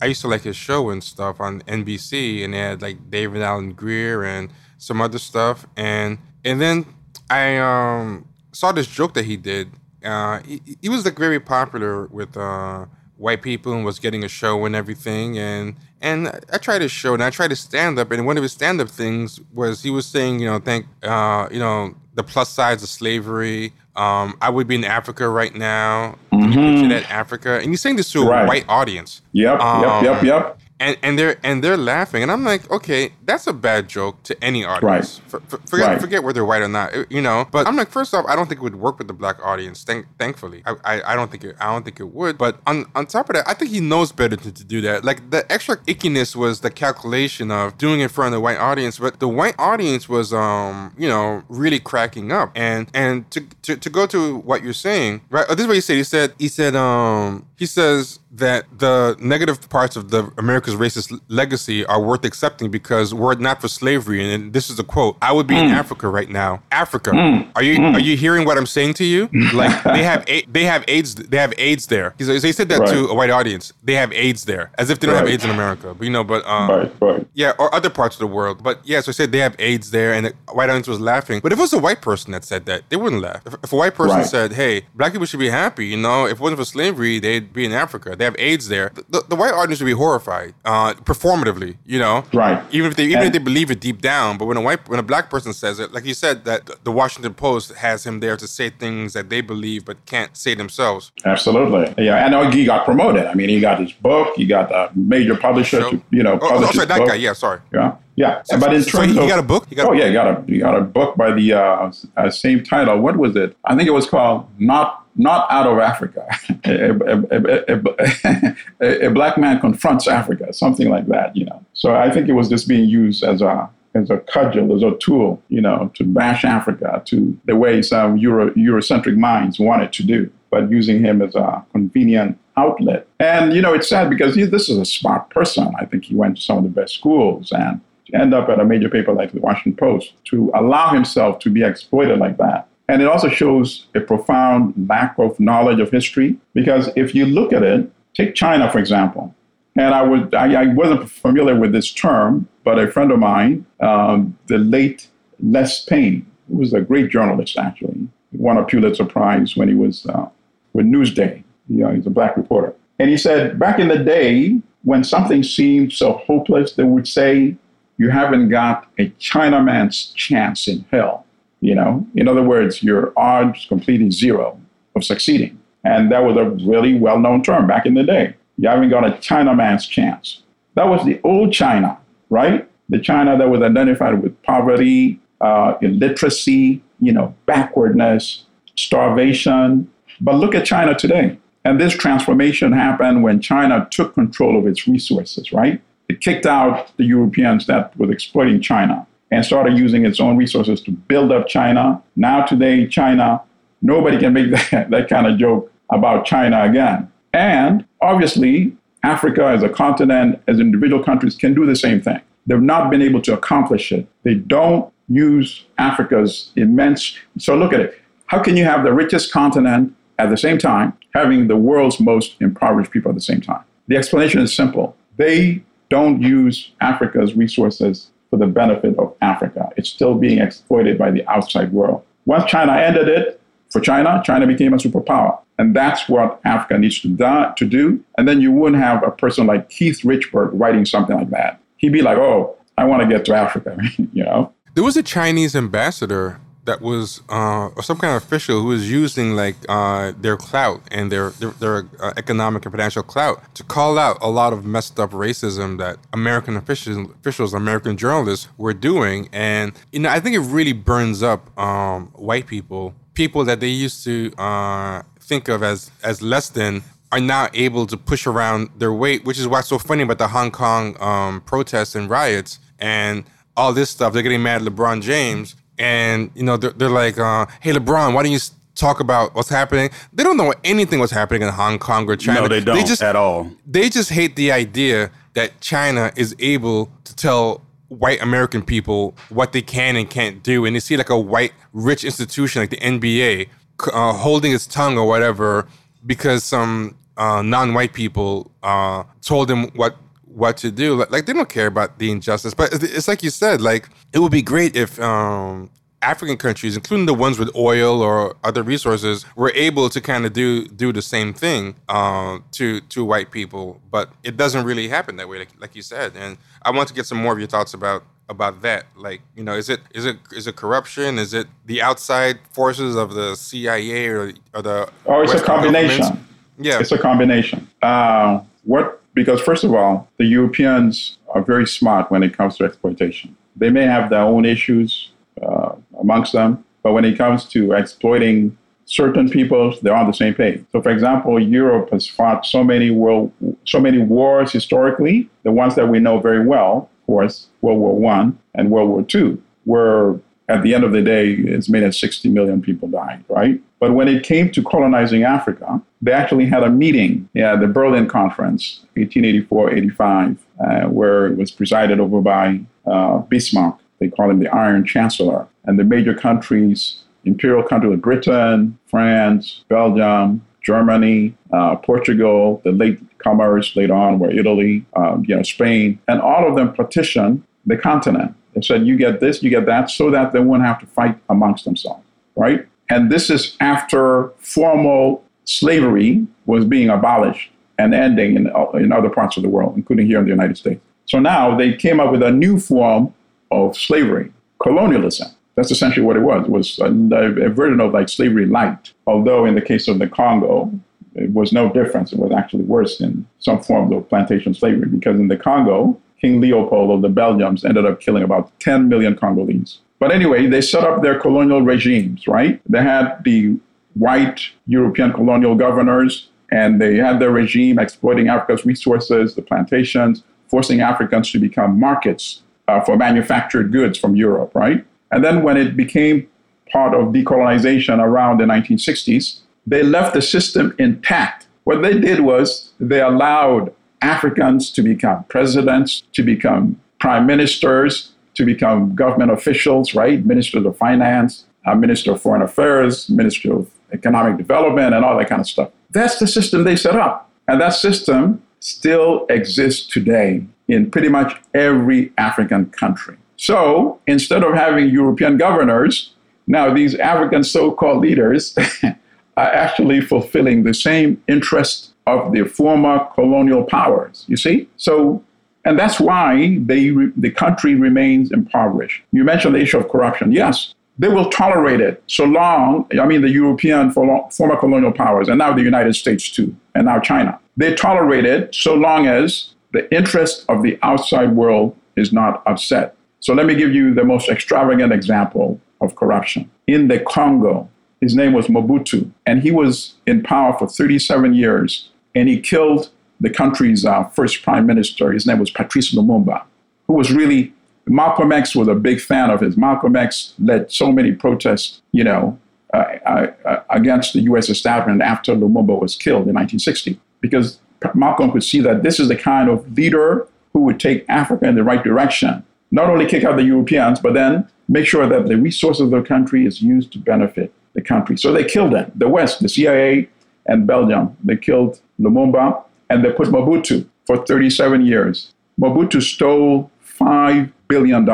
I used to like his show and stuff on NBC, and they had like David Alan Grier and some other stuff. And and then I um, saw this joke that he did. Uh, he, he was like very popular with uh, white people and was getting a show and everything. And and I tried his show and I tried his stand up. And one of his stand up things was he was saying, you know, thank uh, you know the plus sides of slavery. Um, I would be in Africa right now. Can you picture that Africa? And he's saying this to a Right. white audience. Yep, Um, yep, yep, yep. And and they're and they're laughing, and I'm like, okay, that's a bad joke to any audience. For, for, forget Right. forget whether they're white or not, it- you know. But I'm like, first off, I don't think it would work with the black audience. Thank, thankfully, I, I I don't think it I don't think it would. But on on top of that, I think he knows better to, to do that. Like the extra ickiness was the calculation of doing it in front of the white audience, but the white audience was um you know really cracking up. And and to to, to go to what you're saying, right? Oh, this is what he said. He said he said um he says that the negative parts of the America's racist legacy are worth accepting because were it not for slavery, and this is a quote, I would be in mm. Africa right now. Africa, mm. are you mm. are you hearing what I'm saying to you? Like they have a- they have AIDS they have AIDS there. He's, he said that to a white audience. They have AIDS there, as if they don't have AIDS in America. But you know, but um, Right, right. yeah, or other parts of the world. But yeah, so I said they have AIDS there, and the white audience was laughing. But if it was a white person that said that, they wouldn't laugh. If, if a white person Right. said, "Hey, black people should be happy," you know, if it wasn't for slavery, they'd be in Africa. They have AIDS there. The, the white audience would be horrified, uh, performatively, you know. Right. Even if they even if they believe it deep down, but when a white when a black person says it, like you said, that the Washington Post has him there to say things that they believe but can't say themselves. Absolutely. Yeah, and he got promoted. I mean, he got his book. He got a major publisher So- to, you know, Oh, oh, sorry, that book. guy. Yeah, sorry. Yeah, yeah. So- but in so terms he got a book? Got a oh book? yeah, he got a he got a book by the uh, uh, same title. What was it? I think it was called "Not Not Out of Africa." a, a, a, a, black man confronts Africa, something like that. You know. So I think it was just being used as a as a cudgel, as a tool, you know, to bash Africa to the way some Euro, Eurocentric minds wanted to do, but using him as a convenient outlet. And, you know, it's sad because he, this is a smart person. I think he went to some of the best schools and to end up at a major paper like the Washington Post to allow himself to be exploited like that. And it also shows a profound lack of knowledge of history because if you look at it, take China, for example. And I, would, I, I wasn't familiar with this term, but a friend of mine, um, the late Les Payne, who was a great journalist, actually, won a Pulitzer Prize when he was uh, with Newsday. You know, he's a black reporter. And he said, back in the day, when something seemed so hopeless, they would say, you haven't got a Chinaman's chance in hell. You know, in other words, your odds completely zero of succeeding. And that was a really well known term back in the day. You haven't got a Chinaman's chance. That was the old China, right? The China that was identified with poverty, uh, illiteracy, you know, backwardness, starvation. But look at China today. And this transformation happened when China took control of its resources, right? It kicked out the Europeans that was exploiting China and started using its own resources to build up China. Now, today, China, nobody can make that, that kind of joke about China again. And obviously, Africa as a continent, as individual countries, can do the same thing. They've not been able to accomplish it. They don't use Africa's immense. So look at it. How can you have the richest continent at the same time, having the world's most impoverished people at the same time? The explanation is simple. They don't use Africa's resources for the benefit of Africa. It's still being exploited by the outside world. Once China ended it, for China, China became a superpower. And that's what Africa needs to, do, to do. And then you wouldn't have a person like Keith Richburg writing something like that. He'd be like, oh, I want to get to Africa, you know? There was a Chinese ambassador that was, uh, some kind of official who was using like uh, their clout and their their, their uh, economic and financial clout to call out a lot of messed up racism that American officials, officials, American journalists were doing, and you know I think it really burns up um, white people, people that they used to uh, think of as as less than are now able to push around their weight, which is what's so funny about the Hong Kong um, protests and riots and all this stuff. They're getting mad at LeBron James, and you know they're, they're like, uh, "Hey, LeBron, why don't you talk about what's happening?" They don't know anything what's happening in Hong Kong or China. No, they don't just, at all. They just hate the idea that China is able to tell white American people what they can and can't do, and they see like a white rich institution like the NBA uh, holding its tongue or whatever because some uh, non-white people uh, told them what what to do. Like, like they don't care about the injustice. But it's, it's like you said, like it would be great if um, African countries, including the ones with oil or other resources, were able to kind of do do the same thing uh, to to white people. But it doesn't really happen that way, like, like you said. And I want to get some more of your thoughts about about that. Like, you know, is it is it is it corruption? Is it the outside forces of the CIA or, or the Oh, it's a combination. Yeah. It's a combination. Uh, what Because, first of all, the Europeans are very smart when it comes to exploitation. They may have their own issues uh, amongst them, but when it comes to exploiting certain peoples, they're on the same page. So, for example, Europe has fought so many world, so many wars historically. The ones that we know very well, of course, World War One and World War Two, were at the end of the day, it's made that 60 million people died, right? But when it came to colonizing Africa, they actually had a meeting at the Berlin Conference, 1884-85, uh, where it was presided over by uh, Bismarck. They call him the Iron Chancellor. And the major countries, imperial countries, Britain, France, Belgium, Germany, uh, Portugal, the late comers later on were Italy, um, you know, Spain, and all of them partitioned the continent. They said, you get this, you get that, so that they wouldn't have to fight amongst themselves, right? And this is after formal slavery was being abolished and ending in, uh, in other parts of the world, including here in the United States. So now they came up with a new form of slavery, colonialism. That's essentially what it was. It was a, a version of like slavery light. Although in the case of the Congo, it was no difference. It was actually worse in some forms of plantation slavery because in the Congo, King Leopold of the Belgians ended up killing about 10 million Congolese. But anyway, they set up their colonial regimes, right? They had the white European colonial governors, and they had their regime exploiting Africa's resources, the plantations, forcing Africans to become markets uh, for manufactured goods from Europe, right? And then when it became part of decolonization around the 1960s, they left the system intact. What they did was they allowed Africans to become presidents, to become prime ministers, to become government officials, right? Minister of Finance, uh, Minister of Foreign Affairs, Minister of Economic Development, and all that kind of stuff. That's the system they set up. And that system still exists today in pretty much every African country. So instead of having European governors, now these African so called leaders are actually fulfilling the same interest of the former colonial powers, you see? So, and that's why they, the country remains impoverished. You mentioned the issue of corruption. Yes, they will tolerate it so long, I mean, the European former colonial powers, and now the United States too, and now China. They tolerate it so long as the interest of the outside world is not upset. So let me give you the most extravagant example of corruption. In the Congo, his name was Mobutu, and he was in power for 37 years and he killed the country's uh, first prime minister. His name was Patrice Lumumba, who was really Malcolm X was a big fan of his. Malcolm X led so many protests, you know, uh, uh, uh against the U.S. establishment after Lumumba was killed in 1960, because Malcolm could see that this is the kind of leader who would take Africa in the right direction. Not only kick out the Europeans, but then make sure that the resources of the country is used to benefit the country. So they killed him. The West, the CIA, and Belgium. They killed Lumumba and they put Mobutu for 37 years. Mobutu stole $5 billion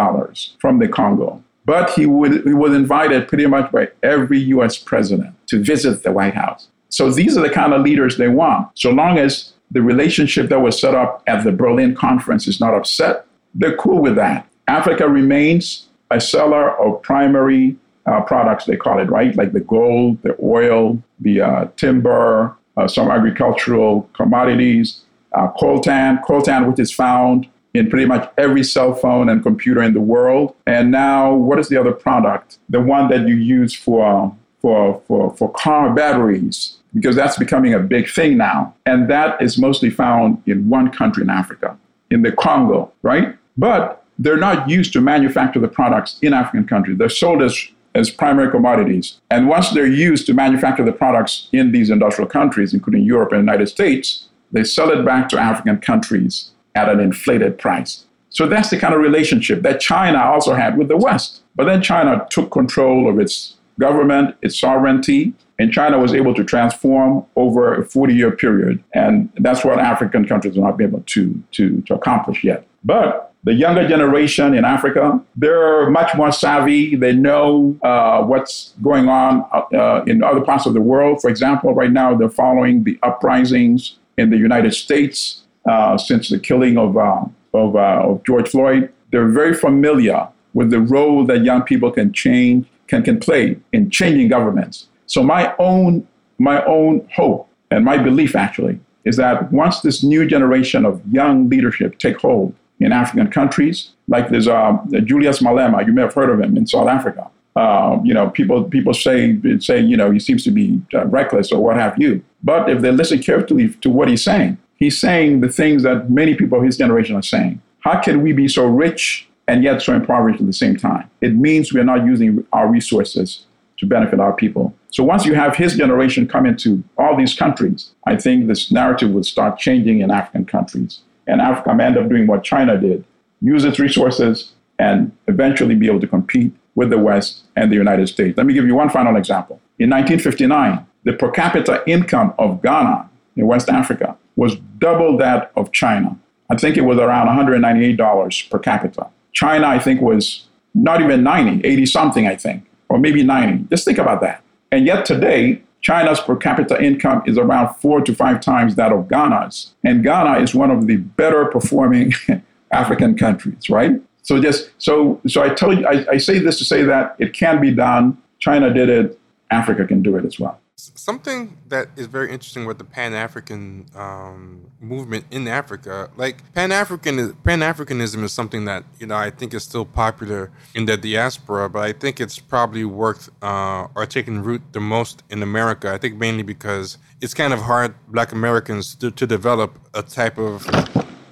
from the Congo. But he, would, he was invited pretty much by every US president to visit the White House. So these are the kind of leaders they want. So long as the relationship that was set up at the Berlin conference is not upset, they're cool with that. Africa remains a seller of primary uh, products, they call it, right? Like the gold, the oil, the uh, timber, uh, some agricultural commodities, uh, coltan, coltan, which is found in pretty much every cell phone and computer in the world. And now, what is the other product? The one that you use for for for for car batteries, because that's becoming a big thing now. And that is mostly found in one country in Africa, in the Congo, right? But they're not used to manufacture the products in African countries. They're sold as as primary commodities. And once they're used to manufacture the products in these industrial countries, including Europe and the United States, they sell it back to African countries at an inflated price. So that's the kind of relationship that China also had with the West. But then China took control of its government, its sovereignty, and China was able to transform over a 40 year period. And that's what African countries have not been able to, to, to accomplish yet. But the younger generation in Africa, they're much more savvy. They know uh, what's going on uh, in other parts of the world. For example, right now they're following the uprisings in the United States uh, since the killing of, uh, of, uh, of, George Floyd. They're very familiar with the role that young people can change, can, can play in changing governments. So my own, my own hope and my belief actually is that once this new generation of young leadership take hold in African countries, like there's uh, Julius Malema, you may have heard of him in South Africa. Uh, you know, people people say say you know he seems to be uh, reckless or what have you. But if they listen carefully to what he's saying, he's saying the things that many people of his generation are saying. How can we be so rich and yet so impoverished at the same time? It means we are not using our resources to benefit our people. So once you have his generation come into all these countries, I think this narrative will start changing in African countries. And Africa may end up doing what China did use its resources and eventually be able to compete with the West and the United States. Let me give you one final example. In 1959, the per capita income of Ghana in West Africa was double that of China. I think it was around $198 per capita. China, I think, was not even 90, 80 something, I think, or maybe 90. Just think about that. And yet today, China's per capita income is around four to five times that of Ghana's. And Ghana is one of the better performing African countries, right? So just so so I tell you, I, I say this to say that it can be done. China did it. Africa can do it as well. Something that is very interesting with the Pan African um, movement in Africa, like Pan African Pan Africanism is something that you know I think is still popular in the diaspora, but I think it's probably worked uh, or taken root the most in America. I think mainly because it's kind of hard Black Americans to, to develop a type of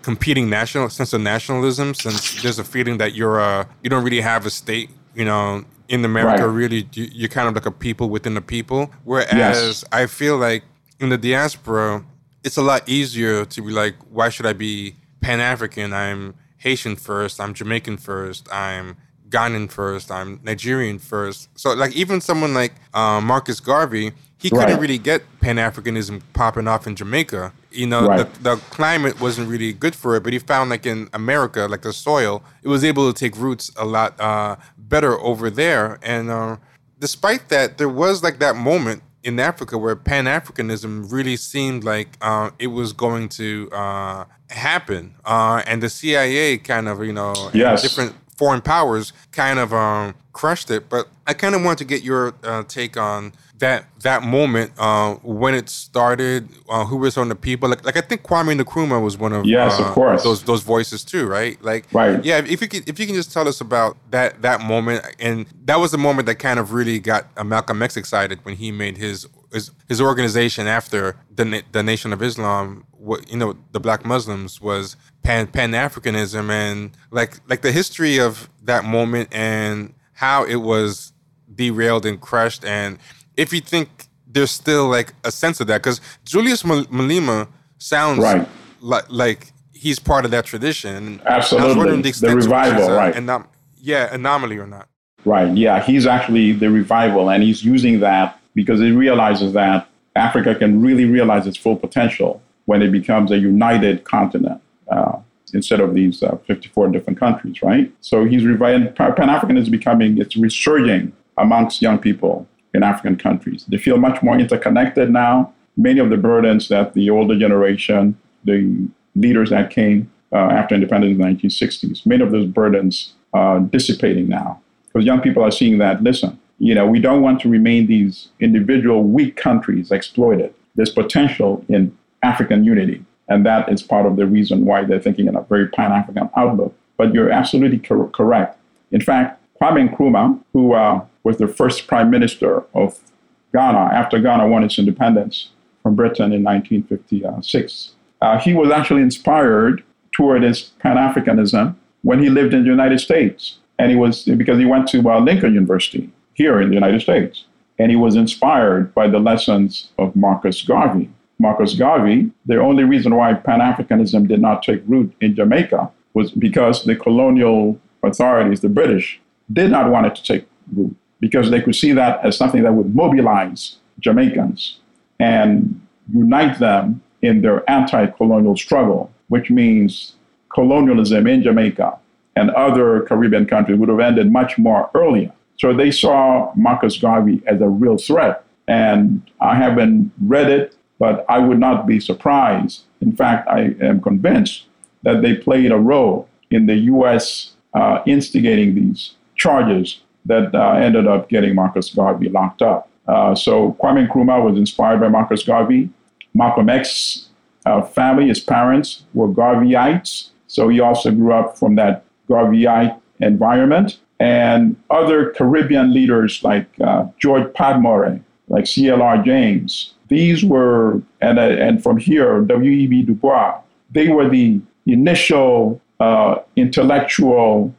competing national sense of nationalism, since there's a feeling that you're uh, you don't really have a state, you know, in America, right. really, you, are kind of like a people within a people. Whereas yes. I feel like in the diaspora, it's a lot easier to be like, why should I be Pan African? I'm Haitian first. I'm Jamaican first. I'm Ghanaian first. I'm Nigerian first. So like even someone like uh, Marcus Garvey, he couldn't right. really get Pan Africanism popping off in Jamaica. You know, right. the, the, climate wasn't really good for it, but he found like in America, like the soil, it was able to take roots a lot uh, better over there. And uh, despite that, there was like that moment in Africa where Pan Africanism really seemed like uh, it was going to uh, happen, uh, and the CIA kind of, you know, yes. different foreign powers kind of um, crushed it. But I kind of want to get your uh, take on that that moment uh, when it started, uh, who was on the people. Like, like I think Kwame Nkrumah was one of yes, uh, of course, those those voices too, right? Like, right, yeah. If you could, if you can just tell us about that that moment, and that was the moment that kind of really got Malcolm X excited when he made his his, his organization after the the Nation of Islam. What you know, the Black Muslims was Pan Pan Africanism, and like like the history of that moment and how it was derailed and crushed and if you think there's still like a sense of that, because Julius Malema sounds right. like like he's part of that tradition. Absolutely, the, the revival, right? Anom- yeah, anomaly or not? Right. Yeah, he's actually the revival, and he's using that because he realizes that Africa can really realize its full potential when it becomes a united continent. Uh, instead of these uh, 54 different countries, right? So he's reviving, Pan African is becoming, it's resurging amongst young people in African countries. They feel much more interconnected now. Many of the burdens that the older generation, the leaders that came uh, after independence in the 1960s, many of those burdens are dissipating now. Because young people are seeing that, listen, you know, we don't want to remain these individual weak countries exploited. There's potential in African unity. And that is part of the reason why they're thinking in a very Pan African outlook. But you're absolutely cor- correct. In fact, Kwame Nkrumah, who uh, was the first prime minister of Ghana after Ghana won its independence from Britain in 1956. Uh, he was actually inspired toward his Pan Africanism when he lived in the United States. And he was because he went to uh, Lincoln University here in the United States. And he was inspired by the lessons of Marcus Garvey. Marcus Garvey, the only reason why Pan Africanism did not take root in Jamaica was because the colonial authorities, the British, did not want it to take root because they could see that as something that would mobilize Jamaicans and unite them in their anti colonial struggle, which means colonialism in Jamaica and other Caribbean countries would have ended much more earlier. So they saw Marcus Garvey as a real threat. And I haven't read it, but I would not be surprised. In fact, I am convinced that they played a role in the U.S. Uh, instigating these charges that uh, ended up getting Marcus Garvey locked up. Uh, so Kwame Nkrumah was inspired by Marcus Garvey. Malcolm X uh, family, his parents were Garveyites. So he also grew up from that Garveyite environment. And other Caribbean leaders like uh, George Padmore, like C.L.R. James, these were, and, uh, and from here, W.E.B. Du Bois, they were the initial uh, intellectual,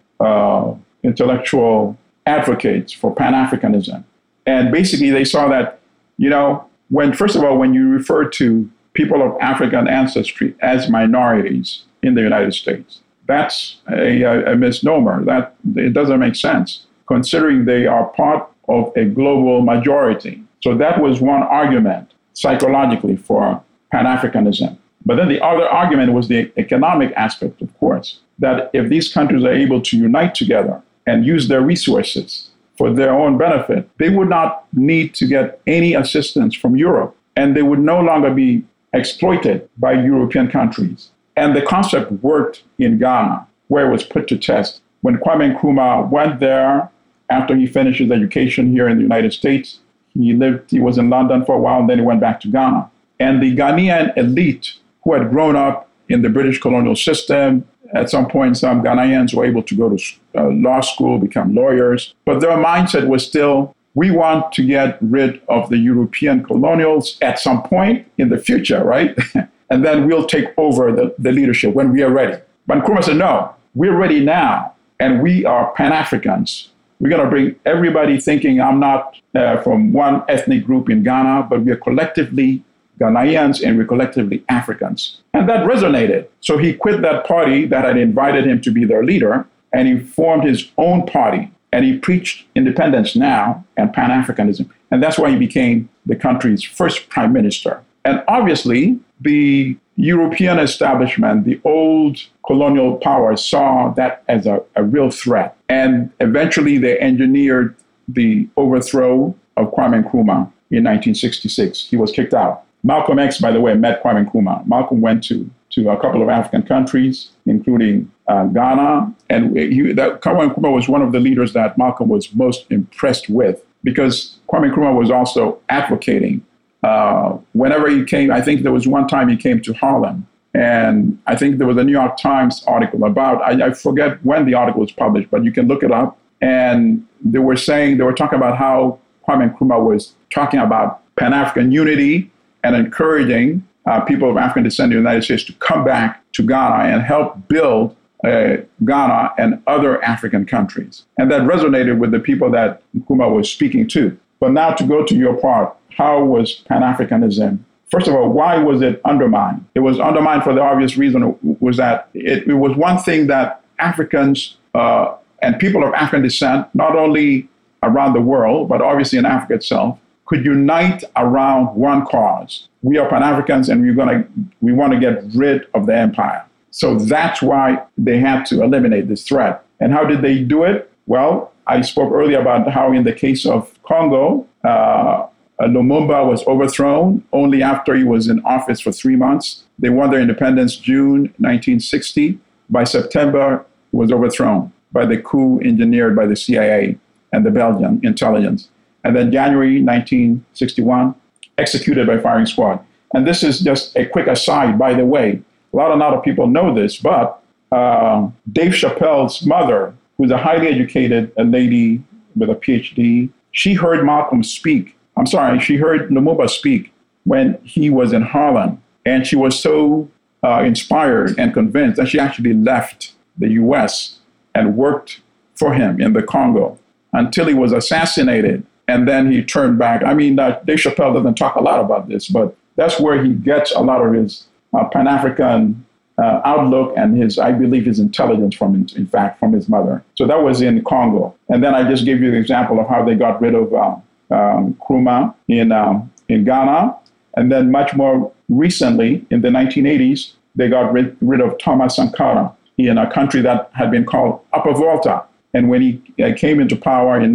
intellectual advocates for Pan Africanism. And basically, they saw that, you know, when, first of all, when you refer to people of African ancestry as minorities in the United States, that's a, a, misnomer. That it doesn't make sense, considering they are part of a global majority. So that was one argument psychologically for Pan Africanism. But then the other argument was the economic aspect, of course, that if these countries are able to unite together and use their resources for their own benefit, they would not need to get any assistance from Europe and they would no longer be exploited by European countries. And the concept worked in Ghana, where it was put to test. When Kwame Nkrumah went there after he finished his education here in the United States, he lived, he was in London for a while, and then he went back to Ghana. And the Ghanaian elite who had grown up in the British colonial system, at some point, some Ghanaians were able to go to uh, law school, become lawyers, but their mindset was still we want to get rid of the European colonials at some point in the future, right? and then we'll take over the, the leadership when we are ready. But Nkrumah said, no, we're ready now, and we are Pan Africans. We're going to bring everybody thinking I'm not uh, from one ethnic group in Ghana, but we are collectively Ghanaians and we're collectively Africans. And that resonated. So he quit that party that had invited him to be their leader, and he formed his own party. And he preached independence now and Pan Africanism. And that's why he became the country's first prime minister. And obviously, the European establishment, the old colonial powers, saw that as a, a real threat. And eventually, they engineered the overthrow of Kwame Nkrumah in 1966. He was kicked out. Malcolm X, by the way, met Kwame Nkrumah. Malcolm went to, to a couple of African countries, including uh, Ghana. And he, that, Kwame Nkrumah was one of the leaders that Malcolm was most impressed with because Kwame Nkrumah was also advocating uh, whenever he came, I think there was one time he came to Harlem, and I think there was a New York Times article about, I, I forget when the article was published, but you can look it up. And they were saying, they were talking about how Kwame Nkrumah was talking about Pan African unity and encouraging uh, people of African descent in the United States to come back to Ghana and help build uh, Ghana and other African countries. And that resonated with the people that Nkrumah was speaking to. But now to go to your part, how was Pan Africanism? First of all, why was it undermined? It was undermined for the obvious reason was that it, it was one thing that Africans uh, and people of African descent, not only around the world, but obviously in Africa itself, could unite around one cause. We are Pan Africans and we're gonna, we want to get rid of the empire. So that's why they had to eliminate this threat. And how did they do it? Well, I spoke earlier about how, in the case of Congo, uh, Lumumba was overthrown only after he was in office for three months. They won their independence June 1960. By September, was overthrown by the coup engineered by the CIA and the Belgian intelligence. And then January 1961, executed by firing squad. And this is just a quick aside, by the way. A lot, of people know this, but uh, Dave Chappelle's mother, who's a highly educated a lady with a PhD, she heard Malcolm speak I'm sorry, she heard Lumumba speak when he was in Harlem, and she was so uh, inspired and convinced that she actually left the US and worked for him in the Congo until he was assassinated. And then he turned back. I mean, uh, Dave Chappelle doesn't talk a lot about this, but that's where he gets a lot of his uh, Pan African uh, outlook and his, I believe, his intelligence from, in fact, from his mother. So that was in Congo. And then I just gave you the example of how they got rid of um, um, in, um, in Ghana. And then much more recently, in the 1980s, they got rid, rid of Thomas Sankara in a country that had been called Upper Volta. And when he uh, came into power in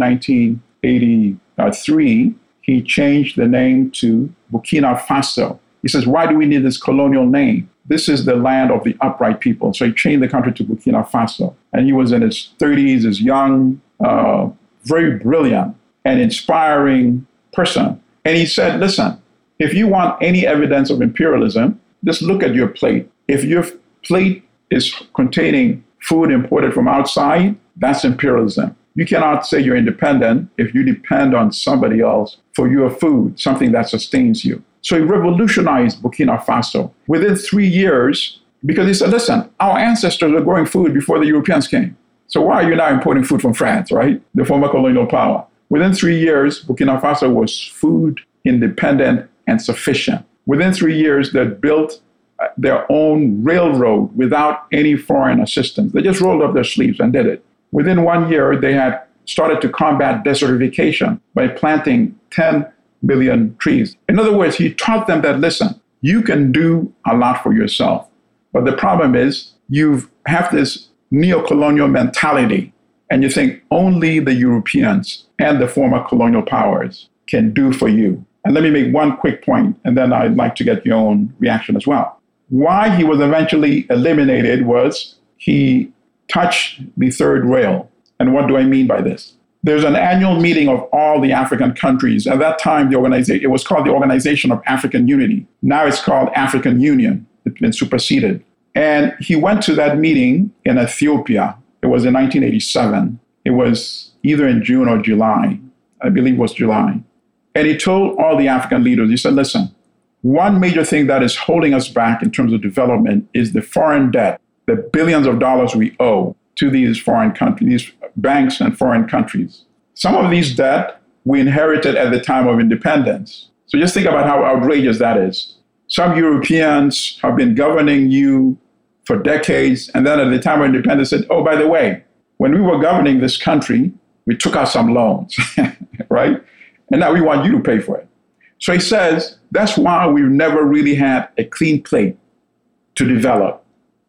1983, he changed the name to Burkina Faso. He says, Why do we need this colonial name? This is the land of the upright people. So he changed the country to Burkina Faso. And he was in his 30s, his young, uh, very brilliant and inspiring person. And he said, listen, if you want any evidence of imperialism, just look at your plate. If your plate is containing food imported from outside, that's imperialism. You cannot say you're independent if you depend on somebody else for your food, something that sustains you. So he revolutionized Burkina Faso. Within three years, because he said, listen, our ancestors were growing food before the Europeans came. So why are you now importing food from France, right? The former colonial power. Within three years, Burkina Faso was food independent and sufficient. Within three years, they built uh, their own railroad without any foreign assistance. They just rolled up their sleeves and did it. Within one year, they had started to combat desertification by planting 10 million trees. In other words, he taught them that listen, you can do a lot for yourself. But the problem is you have this neo-colonial mentality and you think only the Europeans and the former colonial powers can do for you. And let me make one quick point, and then I'd like to get your own reaction as well. Why he was eventually eliminated was he touched the third rail. And what do I mean by this? There's an annual meeting of all the African countries. At that time, the organization it was called the Organization of African Unity. Now it's called African Union. It's been superseded. And he went to that meeting in Ethiopia. It was in 1987. It was either in June or July. I believe it was July. And he told all the African leaders, he said, listen, one major thing that is holding us back in terms of development is the foreign debt, the billions of dollars we owe to these foreign countries, these banks and foreign countries. Some of these debt we inherited at the time of independence. So just think about how outrageous that is. Some Europeans have been governing you for decades, and then at the time of independence said, oh, by the way, when we were governing this country, we took out some loans, right? And now we want you to pay for it. So he says that's why we've never really had a clean plate to develop,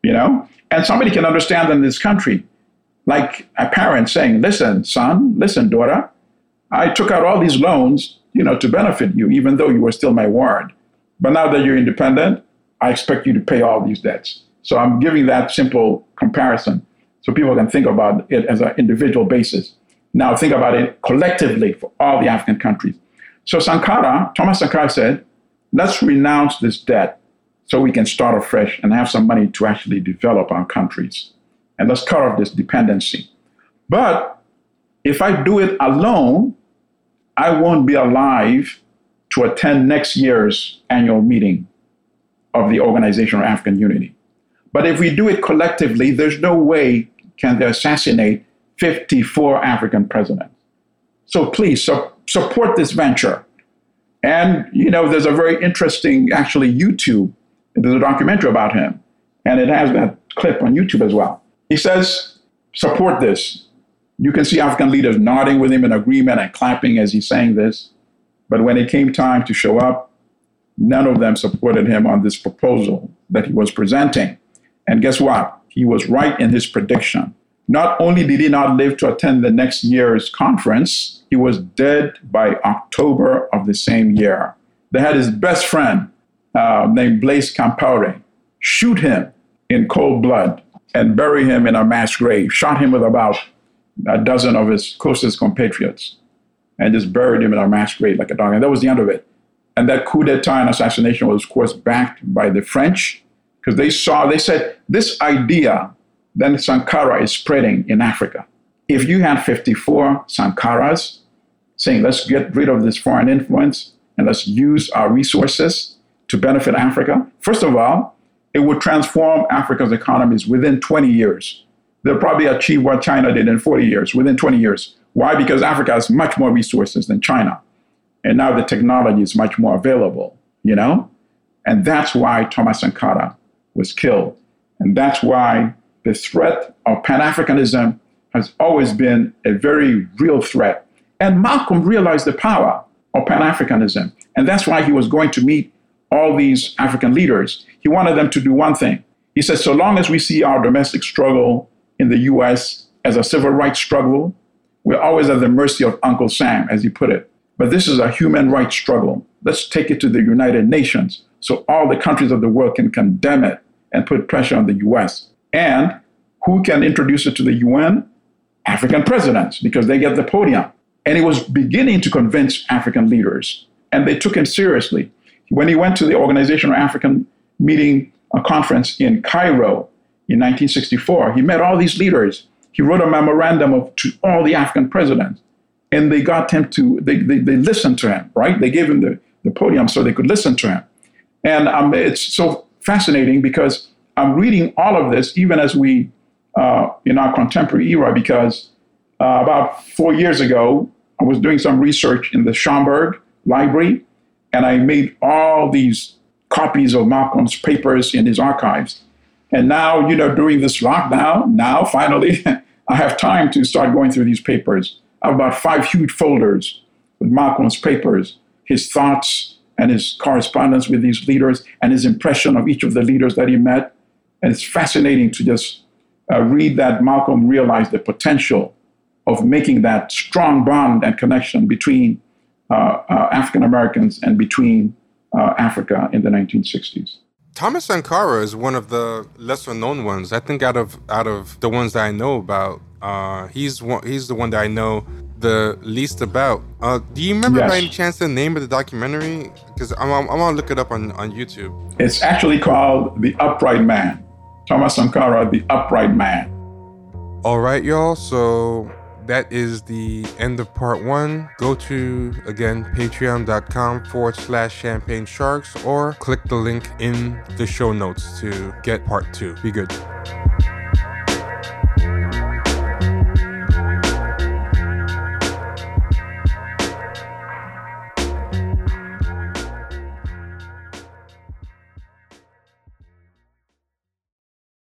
you know? And somebody can understand in this country, like a parent saying, listen, son, listen, daughter, I took out all these loans, you know, to benefit you, even though you were still my ward. But now that you're independent, I expect you to pay all these debts. So I'm giving that simple comparison so people can think about it as an individual basis. Now think about it collectively for all the African countries. So Sankara, Thomas Sankara said, let's renounce this debt so we can start afresh and have some money to actually develop our countries. And let's cut off this dependency. But if I do it alone, I won't be alive to attend next year's annual meeting of the Organization of African Unity. But if we do it collectively, there's no way can they assassinate 54 African presidents. So please su- support this venture. And, you know, there's a very interesting, actually, YouTube. There's a documentary about him, and it has that clip on YouTube as well. He says, support this. You can see African leaders nodding with him in agreement and clapping as he's saying this. But when it came time to show up, none of them supported him on this proposal that he was presenting. And guess what? He was right in his prediction. Not only did he not live to attend the next year's conference, he was dead by October of the same year. They had his best friend uh, named Blaise Compaoré shoot him in cold blood and bury him in a mass grave, shot him with about a dozen of his closest compatriots, and just buried him in a mass grave like a dog. And that was the end of it. And that coup d'etat and assassination was, of course, backed by the French because they saw, they said, this idea then Sankara is spreading in Africa. If you had 54 Sankaras saying, let's get rid of this foreign influence and let's use our resources to benefit Africa, first of all, it would transform Africa's economies within 20 years. They'll probably achieve what China did in 40 years, within 20 years. Why? Because Africa has much more resources than China. And now the technology is much more available, you know? And that's why Thomas Sankara was killed. And that's why the threat of Pan Africanism has always been a very real threat. And Malcolm realized the power of Pan Africanism. And that's why he was going to meet all these African leaders. He wanted them to do one thing. He said, so long as we see our domestic struggle in the US as a civil rights struggle, we're always at the mercy of Uncle Sam, as he put it. But this is a human rights struggle. Let's take it to the United Nations so all the countries of the world can condemn it and put pressure on the US. And who can introduce it to the UN? African presidents, because they get the podium. And he was beginning to convince African leaders, and they took him seriously. When he went to the Organization of African meeting a conference in Cairo in 1964. He met all these leaders. He wrote a memorandum of, to all the African presidents, and they got him to, they, they, they listened to him, right? They gave him the, the podium so they could listen to him. And um, it's so fascinating because I'm reading all of this even as we, uh, in our contemporary era, because uh, about four years ago, I was doing some research in the Schomburg Library, and I made all these copies of Malcolm's papers in his archives. And now, you know, during this lockdown, now finally, I have time to start going through these papers. I have about five huge folders with Malcolm's papers, his thoughts, and his correspondence with these leaders, and his impression of each of the leaders that he met. And it's fascinating to just uh, read that Malcolm realized the potential of making that strong bond and connection between African Americans and between uh, Africa in the 1960s. Thomas Sankara is one of the lesser known ones. I think out of out of the ones that I know about, uh, he's one, he's the one that I know the least about. Uh, do you remember yes. by any chance the name of the documentary? Because I'm, I'm, I'm gonna look it up on, on YouTube. It's actually called The Upright Man. Thomas Sankara, The Upright Man. All right, y'all. So that is the end of part one. Go to, again, patreon.com forward slash champagne sharks or click the link in the show notes to get part two. Be good.